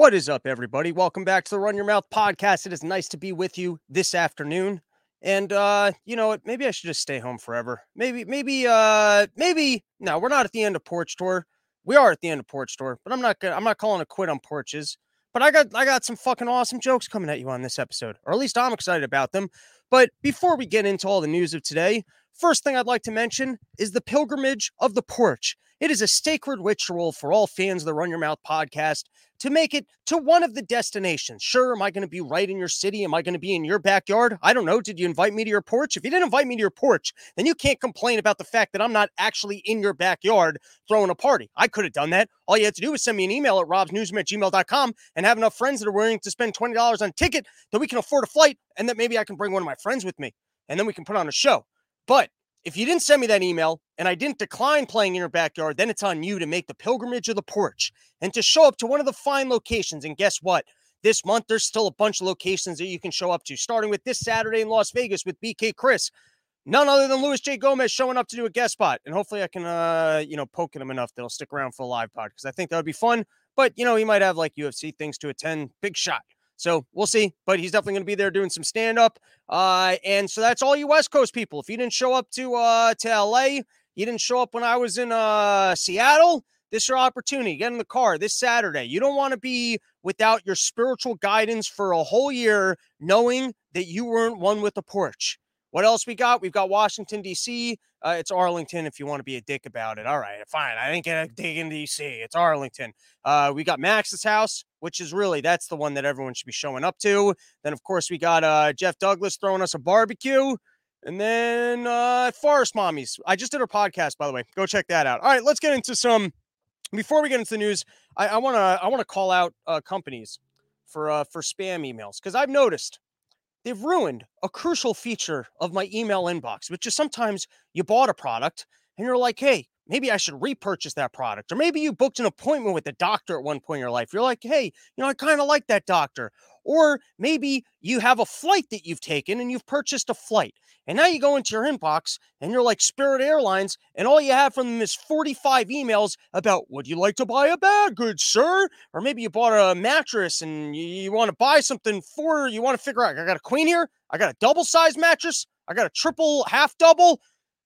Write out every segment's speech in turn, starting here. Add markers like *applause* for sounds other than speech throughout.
What is up, everybody? Welcome back to the Run Your Mouth podcast. It is nice to be with you this afternoon. And uh, you know what? Maybe I should just stay home forever. Maybe, maybe, uh, maybe. No, we're not at the end of Porch Tour. We are at the end of Porch Tour, but I'm not gonna. I'm not calling a quit on porches. But I got, I got some fucking awesome jokes coming at you on this episode, or at least I'm excited about them. But before we get into all the news of today, first thing I'd like to mention is the pilgrimage of the porch. It is a sacred ritual for all fans of the Run Your Mouth podcast to make it to one of the destinations. Sure, am I going to be right in your city? Am I going to be in your backyard? I don't know. Did you invite me to your porch? If you didn't invite me to your porch, then you can't complain about the fact that I'm not actually in your backyard throwing a party. I could have done that. All you had to do was send me an email at robsnewsroom at gmail.com and have enough friends that are willing to spend $20 on a ticket that we can afford a flight and that maybe I can bring one of my friends with me and then we can put on a show. But if you didn't send me that email and I didn't decline playing in your backyard, then it's on you to make the pilgrimage of the porch and to show up to one of the fine locations. And guess what? This month, there's still a bunch of locations that you can show up to, starting with this Saturday in Las Vegas with BK Chris. None other than Luis J. Gomez showing up to do a guest spot. And hopefully I can, uh, you know, poke at him enough that he'll stick around for a live pod because I think that would be fun. But, you know, he might have like UFC things to attend. Big shot. So we'll see, but he's definitely going to be there doing some stand up. Uh, and so that's all you West Coast people. If you didn't show up to uh, to LA, you didn't show up when I was in uh, Seattle. This is your opportunity. Get in the car this Saturday. You don't want to be without your spiritual guidance for a whole year, knowing that you weren't one with the porch. What else we got? We've got Washington, D.C. Uh, it's Arlington if you want to be a dick about it. All right, fine. I didn't get a dig in D.C. It's Arlington. Uh, we got Max's house, which is really, that's the one that everyone should be showing up to. Then, of course, we got uh, Jeff Douglas throwing us a barbecue. And then uh, Forest Mommies. I just did her podcast, by the way. Go check that out. All right, let's get into some. Before we get into the news, I want to I want to call out uh, companies for uh, for spam emails because I've noticed they've ruined a crucial feature of my email inbox, which is sometimes you bought a product and you're like, hey, maybe I should repurchase that product. Or maybe you booked an appointment with a doctor at one point in your life. You're like, hey, you know, I kind of like that doctor. Or maybe you have a flight that you've taken and you've purchased a flight. And now you go into your inbox and you're like Spirit Airlines, and all you have from them is 45 emails about would you like to buy a bag, good sir? Or maybe you bought a mattress and you, you want to buy something for you want to figure out I got a queen here, I got a double size mattress, I got a triple half double,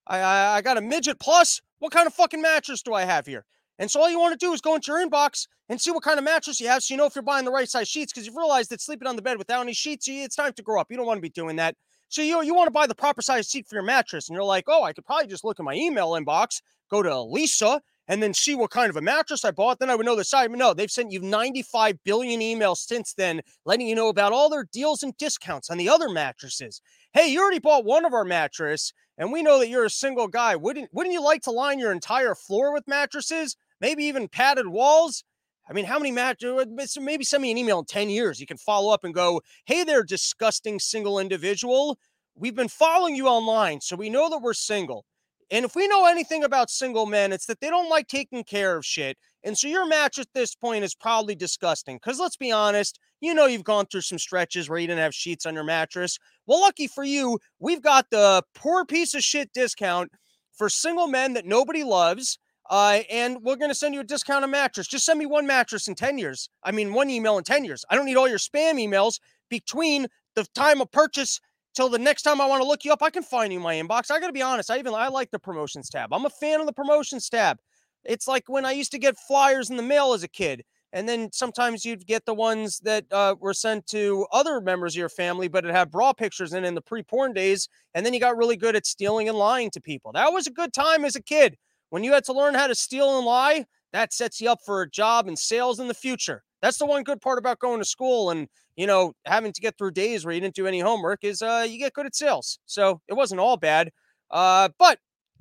I, I, I got a midget plus. What kind of fucking mattress do I have here? And so all you want to do is go into your inbox and see what kind of mattress you have so you know if you're buying the right size sheets because you've realized that sleeping on the bed without any sheets, it's time to grow up. You don't want to be doing that. So you, you want to buy the proper size seat for your mattress. And you're like, oh, I could probably just look at my email inbox, go to Leesa, and then see what kind of a mattress I bought. Then I would know the size. No, they've sent you 95 billion emails since then, letting you know about all their deals and discounts on the other mattresses. Hey, you already bought one of our mattress, and we know that you're a single guy. Wouldn't wouldn't you like to line your entire floor with mattresses? maybe even padded walls. I mean, how many matches? Uh, maybe send me an email in 10 years. You can follow up and go, hey there, disgusting single individual. We've been following you online, so we know that we're single. And if we know anything about single men, it's that they don't like taking care of shit. And so your match at this point is probably disgusting. Because let's be honest, you know you've gone through some stretches where you didn't have sheets on your mattress. Well, lucky for you, we've got the poor piece of shit discount for single men that nobody loves uh, and we're going to send you a discount on mattress. Just send me one mattress in 10 years. I mean, one email in 10 years. I don't need all your spam emails between the time of purchase till the next time I want to look you up. I can find you in my inbox. I got to be honest. I even I like the promotions tab. I'm a fan of the promotions tab. It's like when I used to get flyers in the mail as a kid. And then sometimes you'd get the ones that uh, were sent to other members of your family, but it had bra pictures in in the pre porn days. And then you got really good at stealing and lying to people. That was a good time as a kid. When you had to learn how to steal and lie, that sets you up for a job in sales in the future. That's the one good part about going to school and you know having to get through days where you didn't do any homework is uh, you get good at sales. So it wasn't all bad. Uh, but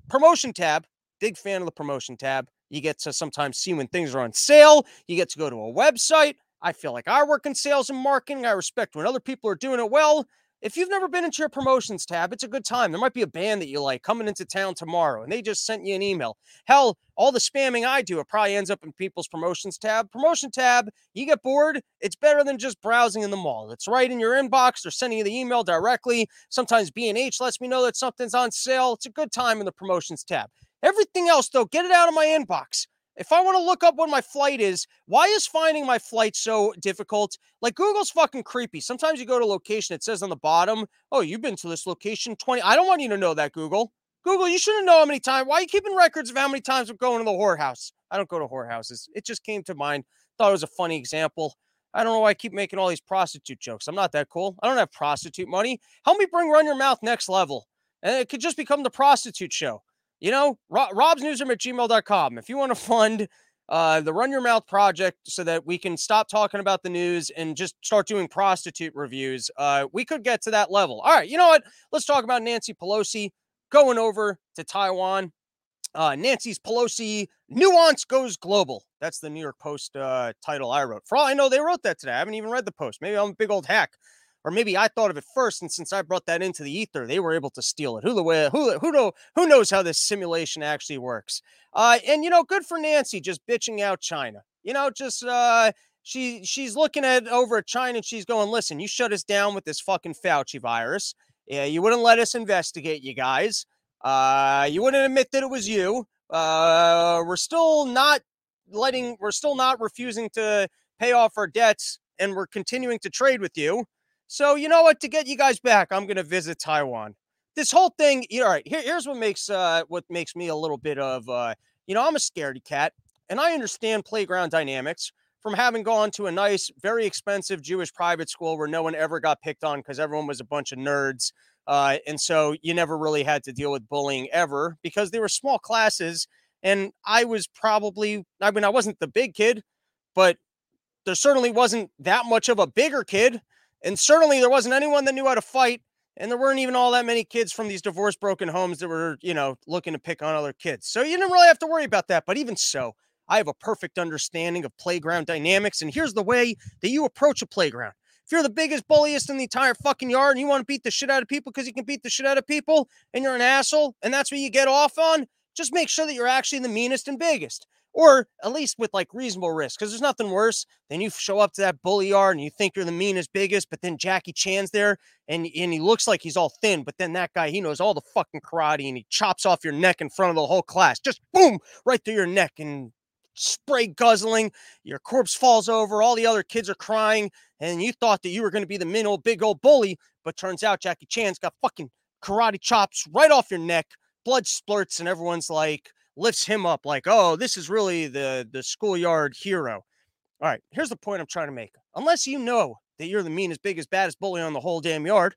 promotion tab, big fan of the promotion tab. You get to sometimes see when things are on sale. You get to go to a website. I feel like I work in sales and marketing. I respect when other people are doing it well. If you've never been into your promotions tab, it's a good time. There might be a band that you like coming into town tomorrow and they just sent you an email. Hell, all the spamming I do, it probably ends up in people's promotions tab. Promotion tab, you get bored, it's better than just browsing in the mall. It's right in your inbox. They're sending you the email directly. Sometimes B&H lets me know that something's on sale. It's a good time in the promotions tab. Everything else, though, get it out of my inbox. If I want to look up what my flight is, why is finding my flight so difficult? Like Google's fucking creepy. Sometimes you go to location, it says on the bottom, "Oh, you've been to this location 20." I don't want you to know that, Google. Google, you shouldn't know how many times. Why are you keeping records of how many times I'm going to the whorehouse? I don't go to whorehouses. It just came to mind. Thought it was a funny example. I don't know why I keep making all these prostitute jokes. I'm not that cool. I don't have prostitute money. Help me bring Run Your Mouth next level. And it could just become the prostitute show. You know, robsnewsroom at gmail.com. If you want to fund uh, the Run Your Mouth project so that we can stop talking about the news and just start doing prostitute reviews, uh, we could get to that level. All right, you know what? Let's talk about Nancy Pelosi going over to Taiwan. Uh, Nancy's Pelosi nuance goes global. That's the New York Post uh, title I wrote. For all I know, they wrote that today. I haven't even read the post. Maybe I'm a big old hack or maybe I thought of it first, and since I brought that into the ether, they were able to steal it. Who the who who know who knows how this simulation actually works? Uh, and you know, good for Nancy just bitching out China. You know, just uh, she she's looking at over at China and she's going, listen, you shut us down with this fucking Fauci virus. Yeah, you wouldn't let us investigate you guys. Uh, you wouldn't admit that it was you. Uh, we're still not letting, we're still not refusing to pay off our debts, and we're continuing to trade with you. So you know what? To get you guys back, I'm going to visit Taiwan. This whole thing. you All right. Here, here's what makes uh, what makes me a little bit of uh, you know I'm a scaredy cat, and I understand playground dynamics from having gone to a nice, very expensive Jewish private school where no one ever got picked on because everyone was a bunch of nerds. Uh, and so you never really had to deal with bullying ever because they were small classes. And I was probably, I mean, I wasn't the big kid, but there certainly wasn't that much of a bigger kid. And certainly there wasn't anyone that knew how to fight. And there weren't even all that many kids from these divorce broken homes that were, you know, looking to pick on other kids. So you didn't really have to worry about that. But even so, I have a perfect understanding of playground dynamics. And here's the way that you approach a playground. If you're the biggest, bulliest in the entire fucking yard and you want to beat the shit out of people because you can beat the shit out of people and you're an asshole and that's what you get off on, just make sure that you're actually the meanest and biggest or at least with like reasonable risk. Because there's nothing worse than you show up to that bully yard and you think you're the meanest, biggest, but then Jackie Chan's there and and he looks like he's all thin, but then that guy he knows all the fucking karate and he chops off your neck in front of the whole class, just boom right through your neck and spray guzzling. Your corpse falls over. All the other kids are crying, and you thought that you were going to be the min old big old bully, but turns out Jackie Chan's got fucking karate chops right off your neck. Blood splurts, and everyone's like lifts him up like, oh, this is really the the schoolyard hero. All right, here's the point I'm trying to make. Unless you know that you're the meanest, biggest, baddest bully on the whole damn yard,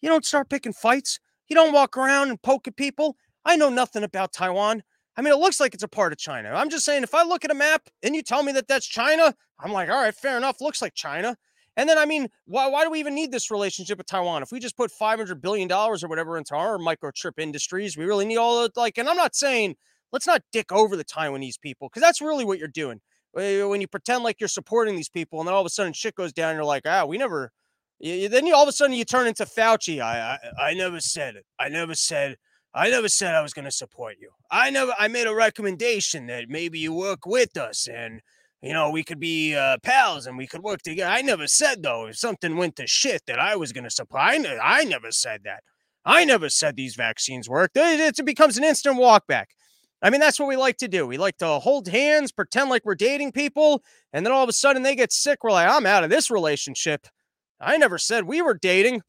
you don't start picking fights. You don't walk around and poke at people. I know nothing about Taiwan. I mean, it looks like it's a part of China. I'm just saying, if I look at a map and you tell me that that's China, I'm like, all right, fair enough. Looks like China. And then, I mean, why, why do we even need this relationship with Taiwan? If we just put $500 billion or whatever into our microchip industries, we really need all the, like, and I'm not saying let's not dick over the Taiwanese people because that's really what you're doing. When you pretend like you're supporting these people and then all of a sudden shit goes down, you're like, ah, we never. Then you all of a sudden you turn into Fauci. I, I, I never said it. I never said. I never said I was going to support you. I never. I made a recommendation that maybe you work with us and you know we could be uh, pals and we could work together. I never said though if something went to shit that I was going to support. I, ne- I never said that. I never said these vaccines work. It, it becomes an instant walkback. I mean, that's what we like to do. We like to hold hands, pretend like we're dating people, and then all of a sudden they get sick. We're like, I'm out of this relationship. I never said we were dating.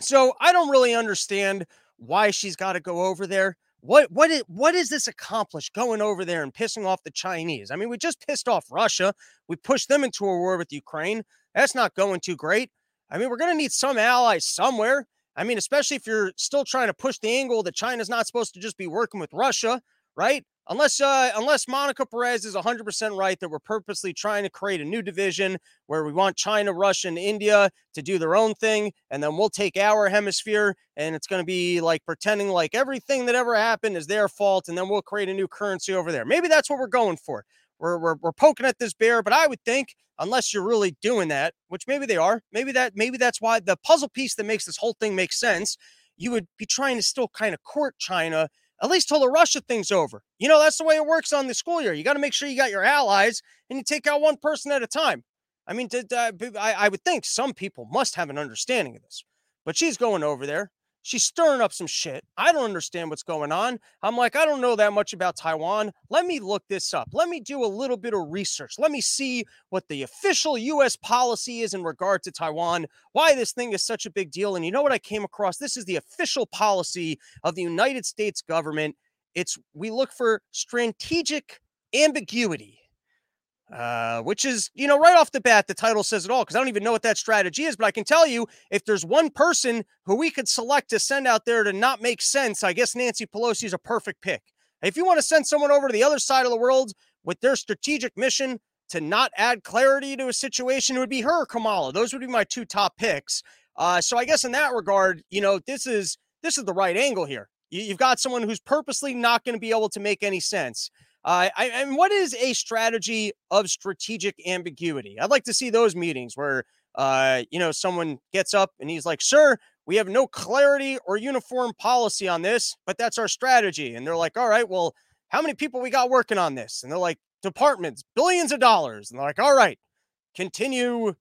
So I don't really understand why she's got to go over there. What what is, what is this accomplished going over there and pissing off the Chinese? I mean, we just pissed off Russia. We pushed them into a war with Ukraine. That's not going too great. I mean, we're going to need some allies somewhere. I mean, especially if you're still trying to push the angle that China's not supposed to just be working with Russia right? Unless uh, unless Monica Perez is 100% right that we're purposely trying to create a new division where we want China, Russia, and India to do their own thing, and then we'll take our hemisphere, and it's going to be like pretending like everything that ever happened is their fault, and then we'll create a new currency over there. Maybe that's what we're going for. We're, we're, we're poking at this bear, but I would think unless you're really doing that, which maybe they are, maybe that maybe that's why the puzzle piece that makes this whole thing make sense. You would be trying to still kind of court China at least till the Russia thing's over. You know, that's the way it works on the school year. You got to make sure you got your allies and you take out one person at a time. I mean, did, uh, I, I would think some people must have an understanding of this, but she's going over there. She's stirring up some shit. I don't understand what's going on. I'm like, I don't know that much about Taiwan. Let me look this up. Let me do a little bit of research. Let me see what the official US policy is in regard to Taiwan, why this thing is such a big deal. And you know what I came across? This is the official policy of the United States government. It's we look for strategic ambiguity uh, which is, you know, right off the bat, the title says it all because I don't even know what that strategy is. But I can tell you if there's one person who we could select to send out there to not make sense, I guess Nancy Pelosi is a perfect pick. If you want to send someone over to the other side of the world with their strategic mission to not add clarity to a situation, it would be her Kamala. Those would be my two top picks. Uh, so I guess in that regard, you know, this is this is the right angle here. You, you've got someone who's purposely not going to be able to make any sense. Uh, I, and what is a strategy of strategic ambiguity? I'd like to see those meetings where, uh, you know, someone gets up and he's like, "Sir, we have no clarity or uniform policy on this, but that's our strategy." And they're like, "All right, well, how many people we got working on this?" And they're like, "Departments, billions of dollars." And they're like, "All right, continue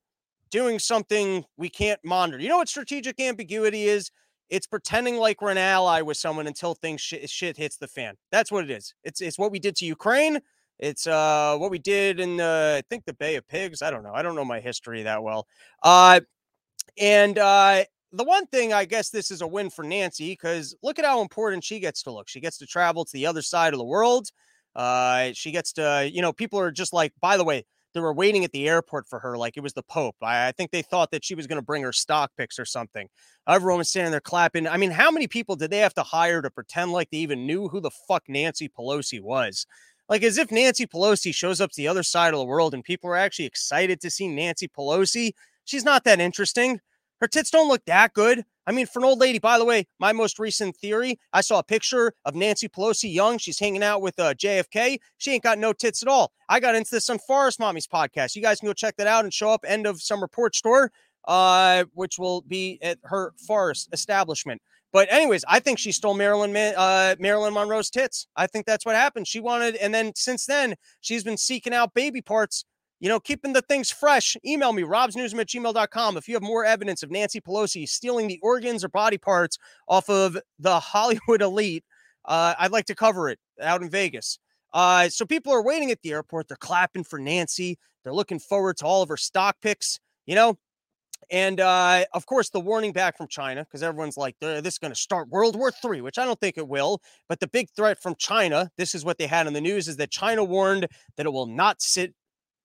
doing something we can't monitor." You know what strategic ambiguity is? It's pretending like we're an ally with someone until things shit, shit hits the fan. That's what it is. It's it's what we did to Ukraine. It's uh what we did in the I think the Bay of Pigs. I don't know. I don't know my history that well. Uh and uh the one thing I guess this is a win for Nancy because look at how important she gets to look. She gets to travel to the other side of the world. Uh, she gets to, you know, people are just like, by the way, they were waiting at the airport for her like it was the Pope. I, I think they thought that she was going to bring her stock picks or something. Everyone was standing there clapping. I mean, how many people did they have to hire to pretend like they even knew who the fuck Nancy Pelosi was? Like as if Nancy Pelosi shows up to the other side of the world and people are actually excited to see Nancy Pelosi. She's not that interesting. Her tits don't look that good. I mean, for an old lady, by the way, my most recent theory, I saw a picture of Nancy Pelosi young. She's hanging out with uh, JFK. She ain't got no tits at all. I got into this on Forest Mommy's podcast. You guys can go check that out and show up end of summer porch tour, uh, which will be at her Forest establishment. But anyways, I think she stole Marilyn uh, Marilyn Monroe's tits. I think that's what happened. She wanted, and then since then, she's been seeking out baby parts you know, keeping the things fresh, email me, robsnewsroom at gmail.com. If you have more evidence of Nancy Pelosi stealing the organs or body parts off of the *laughs* Hollywood elite, uh, I'd like to cover it out in Vegas. Uh, so people are waiting at the airport. They're clapping for Nancy. They're looking forward to all of her stock picks, you know. And uh, of course, the warning back from China, because everyone's like, this is going to start World War III, which I don't think it will. But the big threat from China, this is what they had in the news, is that China warned that it will not sit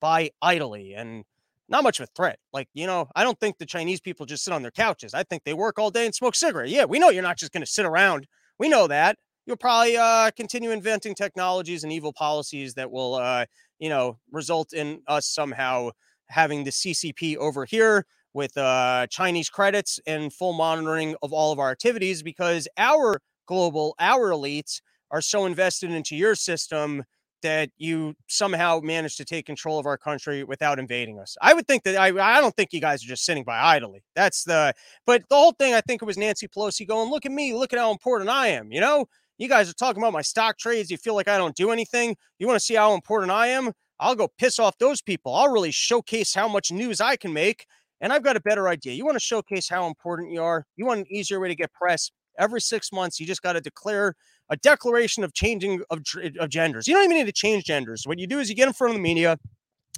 by idly and not much of a threat. Like, you know, I don't think the Chinese people just sit on their couches. I think they work all day and smoke cigarettes. Yeah, we know you're not just going to sit around. We know that. You'll probably uh, continue inventing technologies and evil policies that will, uh, you know, result in us somehow having the CCP over here with uh, Chinese credits and full monitoring of all of our activities because our global, our elites are so invested into your system that you somehow managed to take control of our country without invading us. I would think that I I don't think you guys are just sitting by idly. That's the but the whole thing I think it was Nancy Pelosi going, look at me, look at how important I am. You know, you guys are talking about my stock trades. You feel like I don't do anything. You want to see how important I am? I'll go piss off those people. I'll really showcase how much news I can make. And I've got a better idea. You want to showcase how important you are. You want an easier way to get press. Every six months, you just got to declare a declaration of changing of, of genders. You don't even need to change genders. What you do is you get in front of the media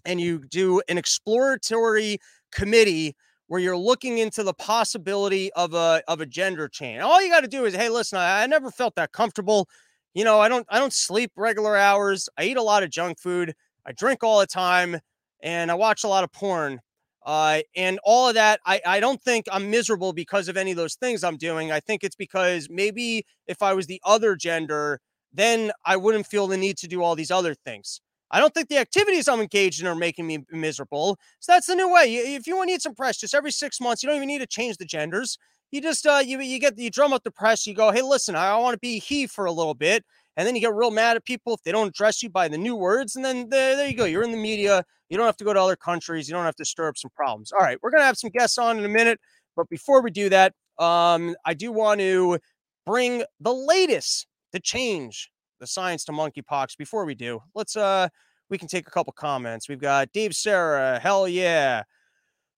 and you do an exploratory committee where you're looking into the possibility of a of a gender change. All you got to do is, hey, listen, I, I never felt that comfortable. You know, I don't I don't sleep regular hours. I eat a lot of junk food. I drink all the time, and I watch a lot of porn. Uh, and all of that, I, I don't think I'm miserable because of any of those things I'm doing. I think it's because maybe if I was the other gender, then I wouldn't feel the need to do all these other things. I don't think the activities I'm engaged in are making me miserable. So that's the new way. If you want to need some press, just every six months, you don't even need to change the genders. You just uh, you you get you drum up the press. You go, hey, listen, I, I want to be he for a little bit, and then you get real mad at people if they don't address you by the new words, and then there, there you go. You're in the media. You don't have to go to other countries. You don't have to stir up some problems. All right, we're gonna have some guests on in a minute, but before we do that, um, I do want to bring the latest to change the science to monkeypox. Before we do, let's uh, we can take a couple comments. We've got Dave Sarah, hell yeah.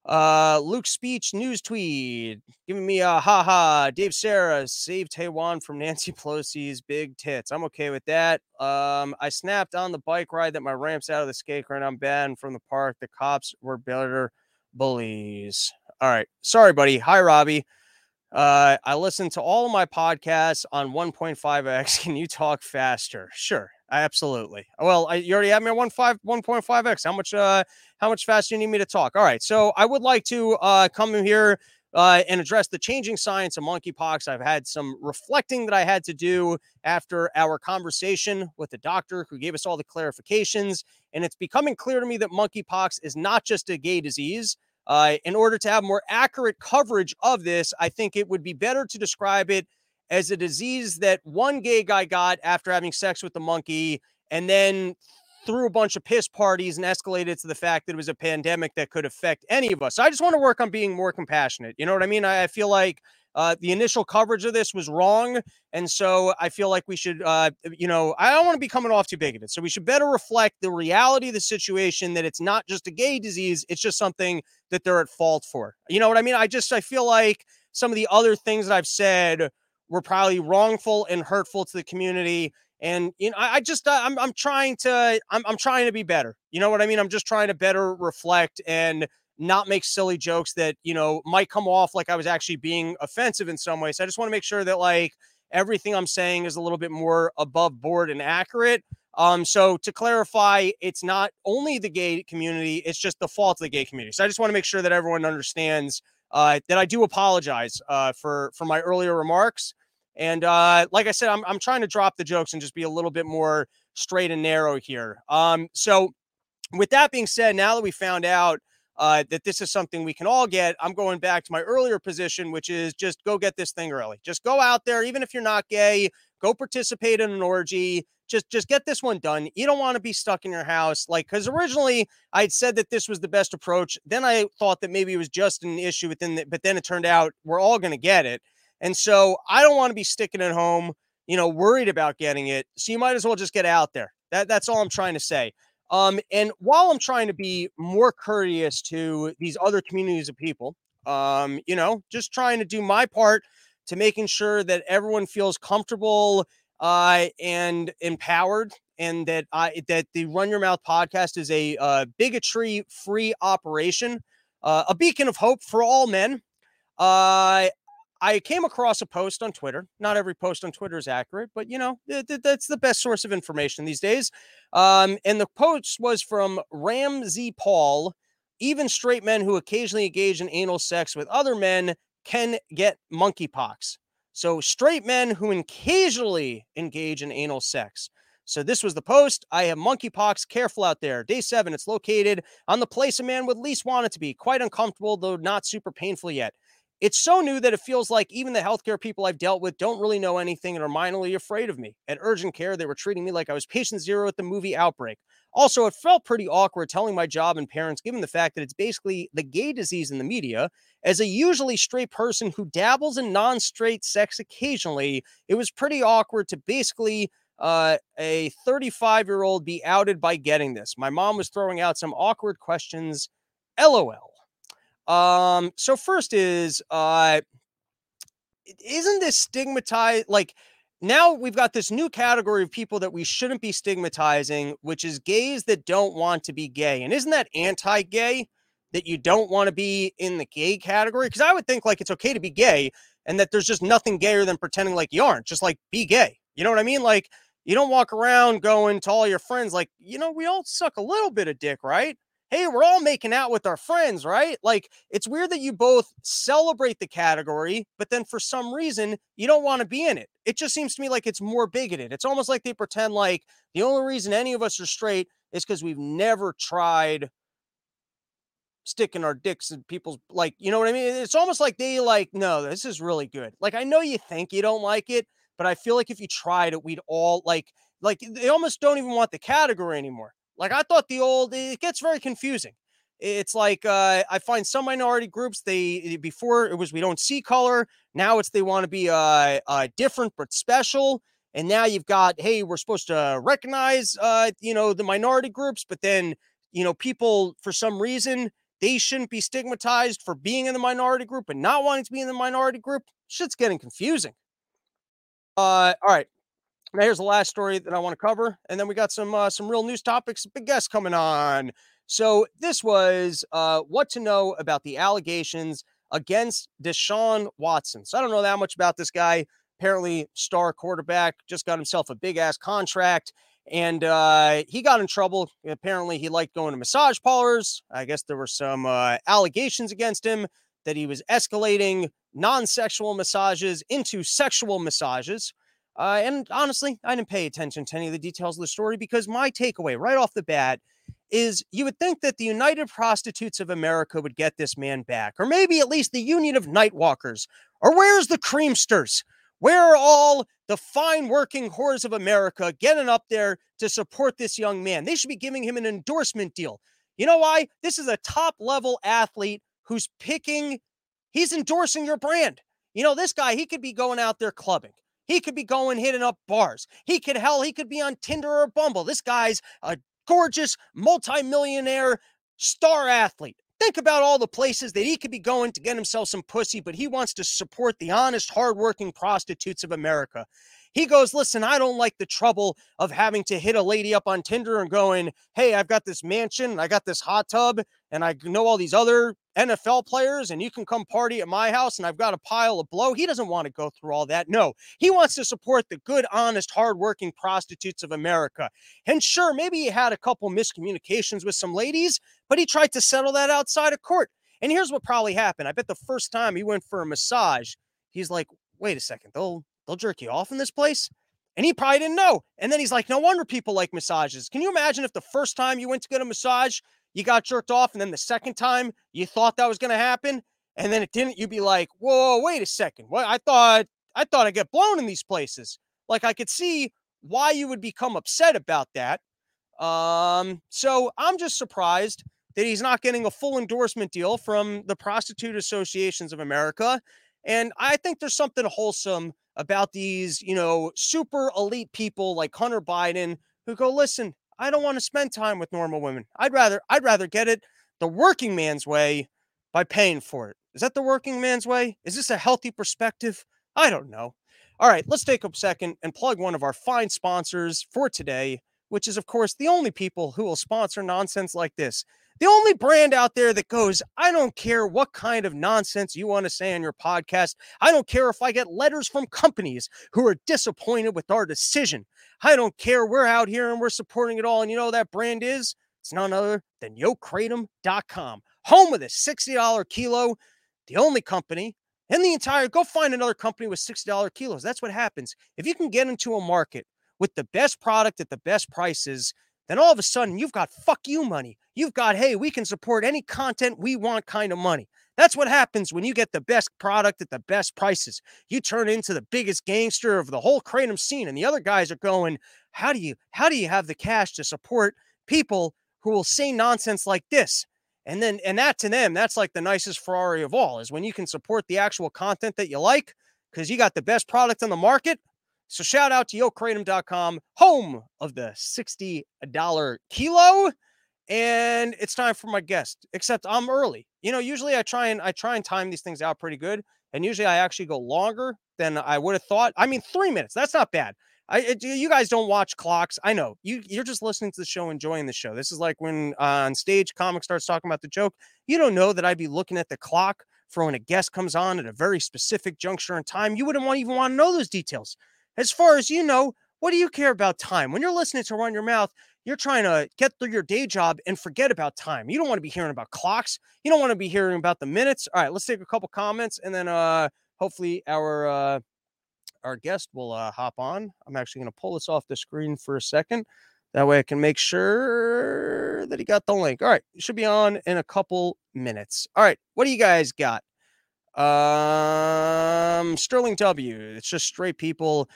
Uh, Luke Speech news tweet giving me a haha. Dave Sarah saved Taiwan from *laughs* Nancy Pelosi's big tits. I'm okay with that. Um, I snapped on the bike ride that my ramps out of the skate and I'm banned from the park. The cops were better bullies. All right. Sorry, buddy. Hi, Robbie. Uh, I listen to all of my podcasts on 1.5x. *laughs* Can you talk faster? Sure. Absolutely. Well, I, you already have me 1.5 1.5x. How much uh how much faster you need me to talk? All right. So I would like to uh come here uh, and address the changing science of monkeypox. I've had some reflecting that I had to do after our conversation with the doctor who gave us all the clarifications. And it's becoming clear to me that monkeypox is not just a gay disease. Uh, in order to have more accurate coverage of this, I think it would be better to describe it as a disease that one gay guy got after having sex with the monkey and then threw a bunch of piss parties and escalated to the fact that it was a pandemic that could affect any of us. So I just want to work on being more compassionate. You know what I mean? I, I feel like uh, the initial coverage of this was wrong. And so I feel like we should, uh, you know, I don't want to be coming off too bigoted. So we should better reflect the reality of the situation that it's not just a gay disease, it's just something that they're at fault for. You know what I mean? I just, I feel like some of the other things that I've said were probably wrongful and hurtful to the community. And you know, I, I just uh, I'm I'm trying to I'm I'm trying to be better. You know what I mean? I'm just trying to better reflect and not make silly jokes that you know might come off like I was actually being offensive in some way. So I just want to make sure that like everything I'm saying is a little bit more above board and accurate. Um, so to clarify, it's not only the gay community, it's just the fault of the gay community. So I just want to make sure that everyone understands uh, that I do apologize uh, for for my earlier remarks. And uh, like I said, I'm I'm trying to drop the jokes and just be a little bit more straight and narrow here. Um, so with that being said, now that we found out uh, that this is something we can all get, I'm going back to my earlier position, which is just go get this thing early. Just go out there, even if you're not gay, go participate in an orgy. Just just get this one done. You don't want to be stuck in your house, like because originally I'd said that this was the best approach. Then I thought that maybe it was just an issue within, the, but then it turned out we're all going to get it. And so I don't want to be sticking at home, you know, worried about getting it. So you might as well just get out there. That that's all I'm trying to say. Um, and while I'm trying to be more courteous to these other communities of people, um, you know, just trying to do my part to making sure that everyone feels comfortable uh, and empowered, and that I that the Run Your Mouth podcast is a uh, bigotry free operation, uh, a beacon of hope for all men. Uh, I came across a post on Twitter. Not every post on Twitter is accurate, but you know, that's the best source of information these days. Um, and the post was from RamZPaul. Even straight men who occasionally engage in anal sex with other men can get monkeypox. So, straight men who occasionally engage in anal sex. So, this was the post. I have monkeypox. Careful out there. Day seven. It's located on the place a man would least want it to be. Quite uncomfortable, though not super painful yet. It's so new that it feels like even the healthcare people I've dealt with don't really know anything and are minorly afraid of me. At urgent care, they were treating me like I was patient zero at the movie Outbreak. Also, it felt pretty awkward telling my job and parents, given the fact that it's basically the gay disease in the media. As a usually straight person who dabbles in non straight sex occasionally, it was pretty awkward to basically uh, a 35 year old be outed by getting this. My mom was throwing out some awkward questions. LOL. Um, so first is uh isn't this stigmatized like now we've got this new category of people that we shouldn't be stigmatizing, which is gays that don't want to be gay. And isn't that anti-gay that you don't want to be in the gay category? Because I would think like it's okay to be gay and that there's just nothing gayer than pretending like you aren't. Just like be gay. You know what I mean? Like you don't walk around going to all your friends like, you know, we all suck a little bit of dick, right? Hey, we're all making out with our friends, right? Like it's weird that you both celebrate the category, but then for some reason you don't want to be in it. It just seems to me like it's more bigoted. It's almost like they pretend like the only reason any of us are straight is because we've never tried sticking our dicks in people's like, you know what I mean? It's almost like they like, no, this is really good. Like I know you think you don't like it, but I feel like if you tried it, we'd all like like they almost don't even want the category anymore. Like I thought the old it gets very confusing. It's like uh, I find some minority groups they before it was we don't see color. Now it's they want to be uh, uh, different but special. And now you've got hey we're supposed to recognize uh, you know the minority groups, but then you know people for some reason they shouldn't be stigmatized for being in the minority group and not wanting to be in the minority group. Shit's getting confusing. Uh, all right. Now here's the last story that I want to cover, and then we got some uh, some real news topics. Big guests coming on. So this was uh, what to know about the allegations against Deshaun Watson. So I don't know that much about this guy. Apparently, star quarterback just got himself a big ass contract, and uh, he got in trouble. Apparently, he liked going to massage parlors. I guess there were some uh, allegations against him that he was escalating non-sexual massages into sexual massages. Uh, and honestly, I didn't pay attention to any of the details of the story because my takeaway right off the bat is you would think that the United Prostitutes of America would get this man back, or maybe at least the Union of Nightwalkers. Or where's the creamsters? Where are all the fine working whores of America getting up there to support this young man? They should be giving him an endorsement deal. You know why? This is a top level athlete who's picking, he's endorsing your brand. You know, this guy, he could be going out there clubbing. He could be going hitting up bars. He could, hell, he could be on Tinder or Bumble. This guy's a gorgeous, multimillionaire star athlete. Think about all the places that he could be going to get himself some pussy, but he wants to support the honest, hardworking prostitutes of America. He goes, Listen, I don't like the trouble of having to hit a lady up on Tinder and going, Hey, I've got this mansion, I got this hot tub, and I know all these other NFL players, and you can come party at my house, and I've got a pile of blow. He doesn't want to go through all that. No, he wants to support the good, honest, hardworking prostitutes of America. And sure, maybe he had a couple miscommunications with some ladies, but he tried to settle that outside of court. And here's what probably happened. I bet the first time he went for a massage, he's like, wait a second, they'll they'll jerk you off in this place. And he probably didn't know. And then he's like, no wonder people like massages. Can you imagine if the first time you went to get a massage, you got jerked off, and then the second time you thought that was going to happen, and then it didn't? You'd be like, whoa, wait a second. What I thought I thought I'd get blown in these places. Like I could see why you would become upset about that. Um, so I'm just surprised that he's not getting a full endorsement deal from the Prostitute Associations of America. And I think there's something wholesome about these, you know, super elite people like Hunter Biden who go, listen, I don't want to spend time with normal women. I'd rather, I'd rather get it the working man's way by paying for it. Is that the working man's way? Is this a healthy perspective? I don't know. All right, let's take a second and plug one of our fine sponsors for today, which is, of course, the only people who will sponsor nonsense like this. The only brand out there that goes, I don't care what kind of nonsense you want to say on your podcast. I don't care if I get letters from companies who are disappointed with our decision. I don't care. We're out here and we're supporting it all. And you know that brand is? It's none other than yokratom.com, home of the $60 kilo, the only company in the entire, go find another company with $60 kilos. That's what happens. If you can get into a market with the best product at the best prices, then all of a sudden you've got fuck you money. You've got, hey, we can support any content we want kind of money. That's what happens when you get the best product at the best prices. You turn into the biggest gangster of the whole kratom scene. And the other guys are going, how do you how do you have the cash to support people who will say nonsense like this? And then and that to them, that's like the nicest Ferrari of all, is when you can support the actual content that you like because you got the best product on the market so shout out to yokratom.com, home of the $60 kilo. And it's time for my guest, except I'm early. You know, usually I try and I try and time these things out pretty good. And usually I actually go longer than I would have thought. I mean, three minutes. That's not bad. I it, you guys don't watch clocks. I know you you're just listening to the show, enjoying the show. This is like when uh, on stage comic starts talking about the joke. You don't know that I'd be looking at the clock for when a guest comes on at a very specific juncture in time. You wouldn't want even want to know those details. As far as you know, what do you care about time? When you're listening to Run Your Mouth, you're trying to get through your day job and forget about time. You don't want to be hearing about clocks. You don't want to be hearing about the minutes. All right, let's take a couple comments and then uh hopefully our uh our guest will uh hop on. I'm actually going to pull this off the screen for a second. That way I can make sure that he got the link. All right, should be on in a couple minutes. All right, what do you guys got? Um Sterling W. It's just straight people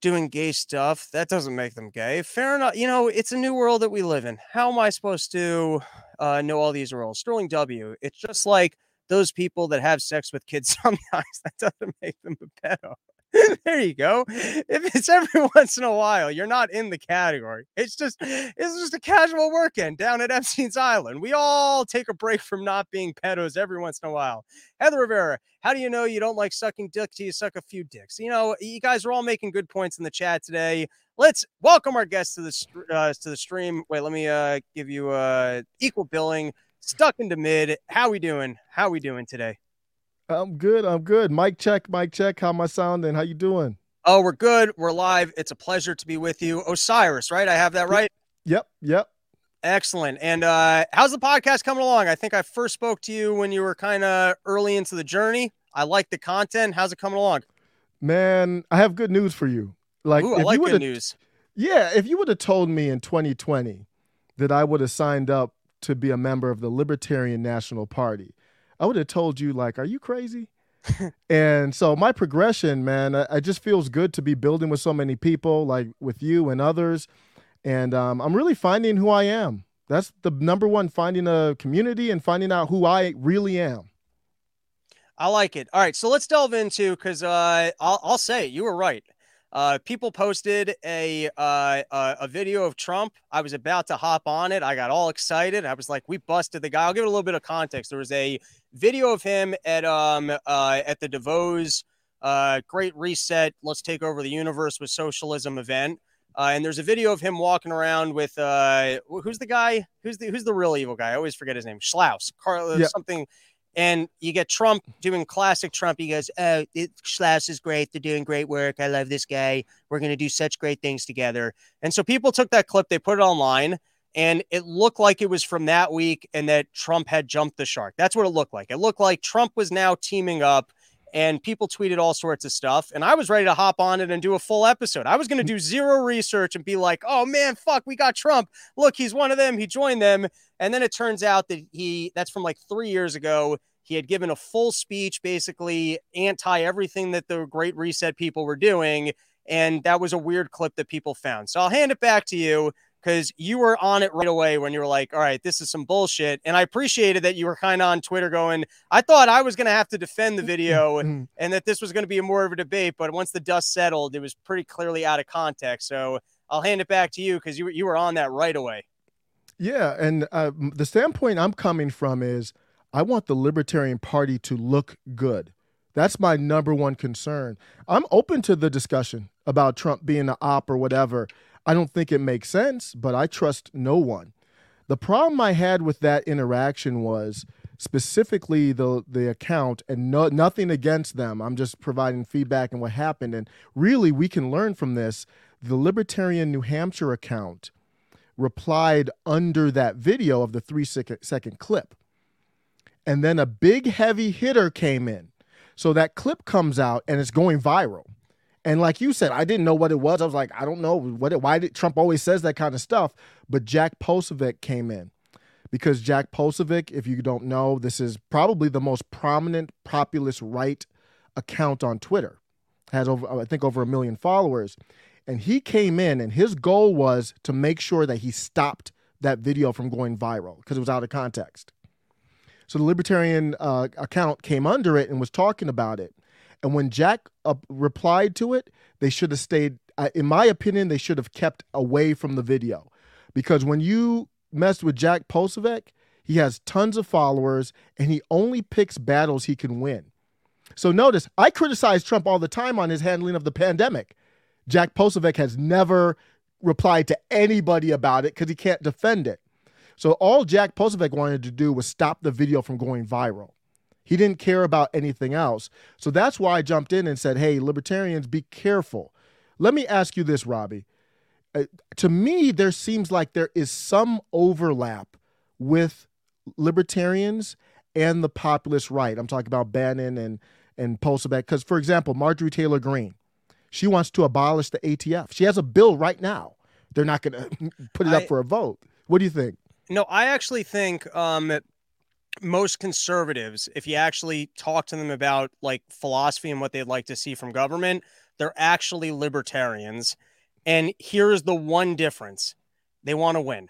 doing gay stuff. That doesn't make them gay. Fair enough. You know, it's a new world that we live in. How am I supposed to uh, know all these rules? Sterling W. It's just like those people that have sex with kids *laughs* sometimes. That doesn't make them a pedo. *laughs* there you go. If it's every *laughs* once in a while, you're not in the category. It's just it's just a casual weekend down at Epstein's Island. We all take a break from not being pedos every once in a while. Heather Rivera, how do you know you don't like sucking dick till you suck a few dicks? You know, you guys are all making good points in the chat today. Let's welcome our guests to the uh, to the stream. Wait, let me uh, give you uh, equal billing. Stuck into mid. How we doing? How we doing today? I'm good. I'm good. Mike check, Mike check. How am I sounding? How you doing? Oh, we're good. We're live. It's a pleasure to be with you. Osiris, right? I have that right? Yep. Yep. Excellent. And uh how's the podcast coming along? I think I first spoke to you when you were kind of early into the journey. I like the content. How's it coming along? Man, I have good news for you. Like, Ooh, I like good news. Yeah, if you would have told me in 2020 that I would have signed up to be a member of the Libertarian National Party, I would have told you, like, are you crazy? *laughs* and so my progression, man, I just feels good to be building with so many people, like with you and others. And um, I'm really finding who I am. That's the number one, finding a community and finding out who I really am. I like it. All right, so let's delve into because uh, I'll, I'll say you were right. Uh, people posted a uh, a video of Trump. I was about to hop on it. I got all excited. I was like, "We busted the guy." I'll give it a little bit of context. There was a video of him at um uh, at the Davos uh, Great Reset. Let's take over the universe with socialism event. Uh, and there's a video of him walking around with uh, who's the guy? Who's the who's the real evil guy? I always forget his name. Schlaus, Carl, uh, yeah. something and you get Trump doing classic Trump. He goes, "Oh, it, Schlaus is great. They're doing great work. I love this guy. We're going to do such great things together." And so people took that clip, they put it online, and it looked like it was from that week, and that Trump had jumped the shark. That's what it looked like. It looked like Trump was now teaming up and people tweeted all sorts of stuff. And I was ready to hop on it and do a full episode. I was going to mm-hmm. do zero research and be like, oh man, fuck, we got Trump. Look, he's one of them. He joined them. And then it turns out that he, that's from like three years ago. He had given a full speech, basically anti everything that the Great Reset people were doing. And that was a weird clip that people found. So I'll hand it back to you because you were on it right away when you were like, all right, this is some bullshit. And I appreciated that you were kind of on Twitter going, I thought I was going to have to defend the video mm-hmm. and that this was going to be more of a debate. But once the dust settled, it was pretty clearly out of context. So I'll hand it back to you because you, you were on that right away. Yeah. And uh, the standpoint I'm coming from is I want the Libertarian Party to look good. That's my number one concern. I'm open to the discussion about Trump being an op or whatever. I don't think it makes sense, but I trust no one. The problem I had with that interaction was specifically the the account and no, nothing against them. I'm just providing feedback and what happened. And really, we can learn from this. The Libertarian New Hampshire account replied under that video of the three second, second clip. And then a big heavy hitter came in. So that clip comes out and it's going viral. And like you said, I didn't know what it was. I was like, I don't know what it, why did Trump always says that kind of stuff. But Jack Posobiec came in because Jack Posobiec, if you don't know, this is probably the most prominent populist right account on Twitter. Has over I think over a million followers. And he came in and his goal was to make sure that he stopped that video from going viral because it was out of context. So the Libertarian uh, account came under it and was talking about it. And when Jack uh, replied to it, they should have stayed. In my opinion, they should have kept away from the video, because when you mess with Jack Posobiec, he has tons of followers and he only picks battles he can win. So notice, I criticize Trump all the time on his handling of the pandemic. Jack Posobiec has never replied to anybody about it because he can't defend it. So all Jack Posobiec wanted to do was stop the video from going viral. He didn't care about anything else. So that's why I jumped in and said, hey, libertarians, be careful. Let me ask you this, Robbie. Uh, to me, there seems like there is some overlap with libertarians and the populist right. I'm talking about Bannon and, and Posobiec. Because, for example, Marjorie Taylor Greene, she wants to abolish the ATF. She has a bill right now. They're not going *laughs* to put it I, up for a vote. What do you think? No, I actually think um, most conservatives, if you actually talk to them about like philosophy and what they'd like to see from government, they're actually libertarians. And here's the one difference they want to win.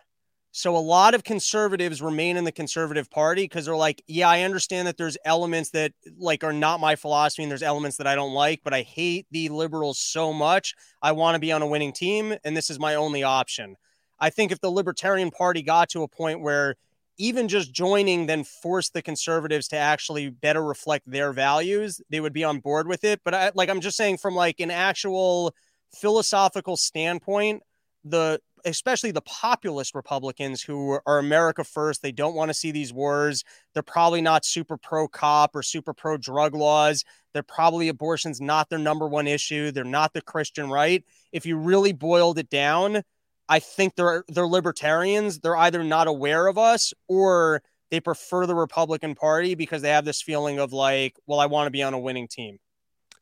So a lot of conservatives remain in the conservative party because they're like, yeah, I understand that there's elements that like are not my philosophy and there's elements that I don't like, but I hate the liberals so much. I want to be on a winning team and this is my only option. I think if the Libertarian Party got to a point where even just joining then force the conservatives to actually better reflect their values, they would be on board with it. But I like I'm just saying from like an actual philosophical standpoint, the especially the populist Republicans who are America first. They don't want to see these wars. They're probably not super pro cop or super pro drug laws. They're probably abortion's not their number one issue. They're not the Christian right. If you really boiled it down, I think they're they're libertarians. They're either not aware of us or they prefer the Republican Party because they have this feeling of like, well, I want to be on a winning team.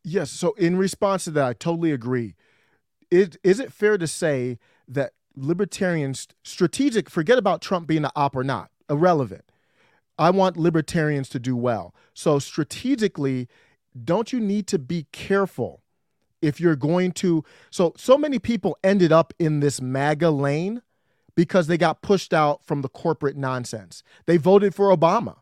Yes. So in response to that, I totally agree. Is, is it fair to say that libertarians strategic forget about Trump being the op or not irrelevant. I want libertarians to do well. So strategically, don't you need to be careful if you're going to so so many people ended up in this MAGA lane because they got pushed out from the corporate nonsense. They voted for Obama.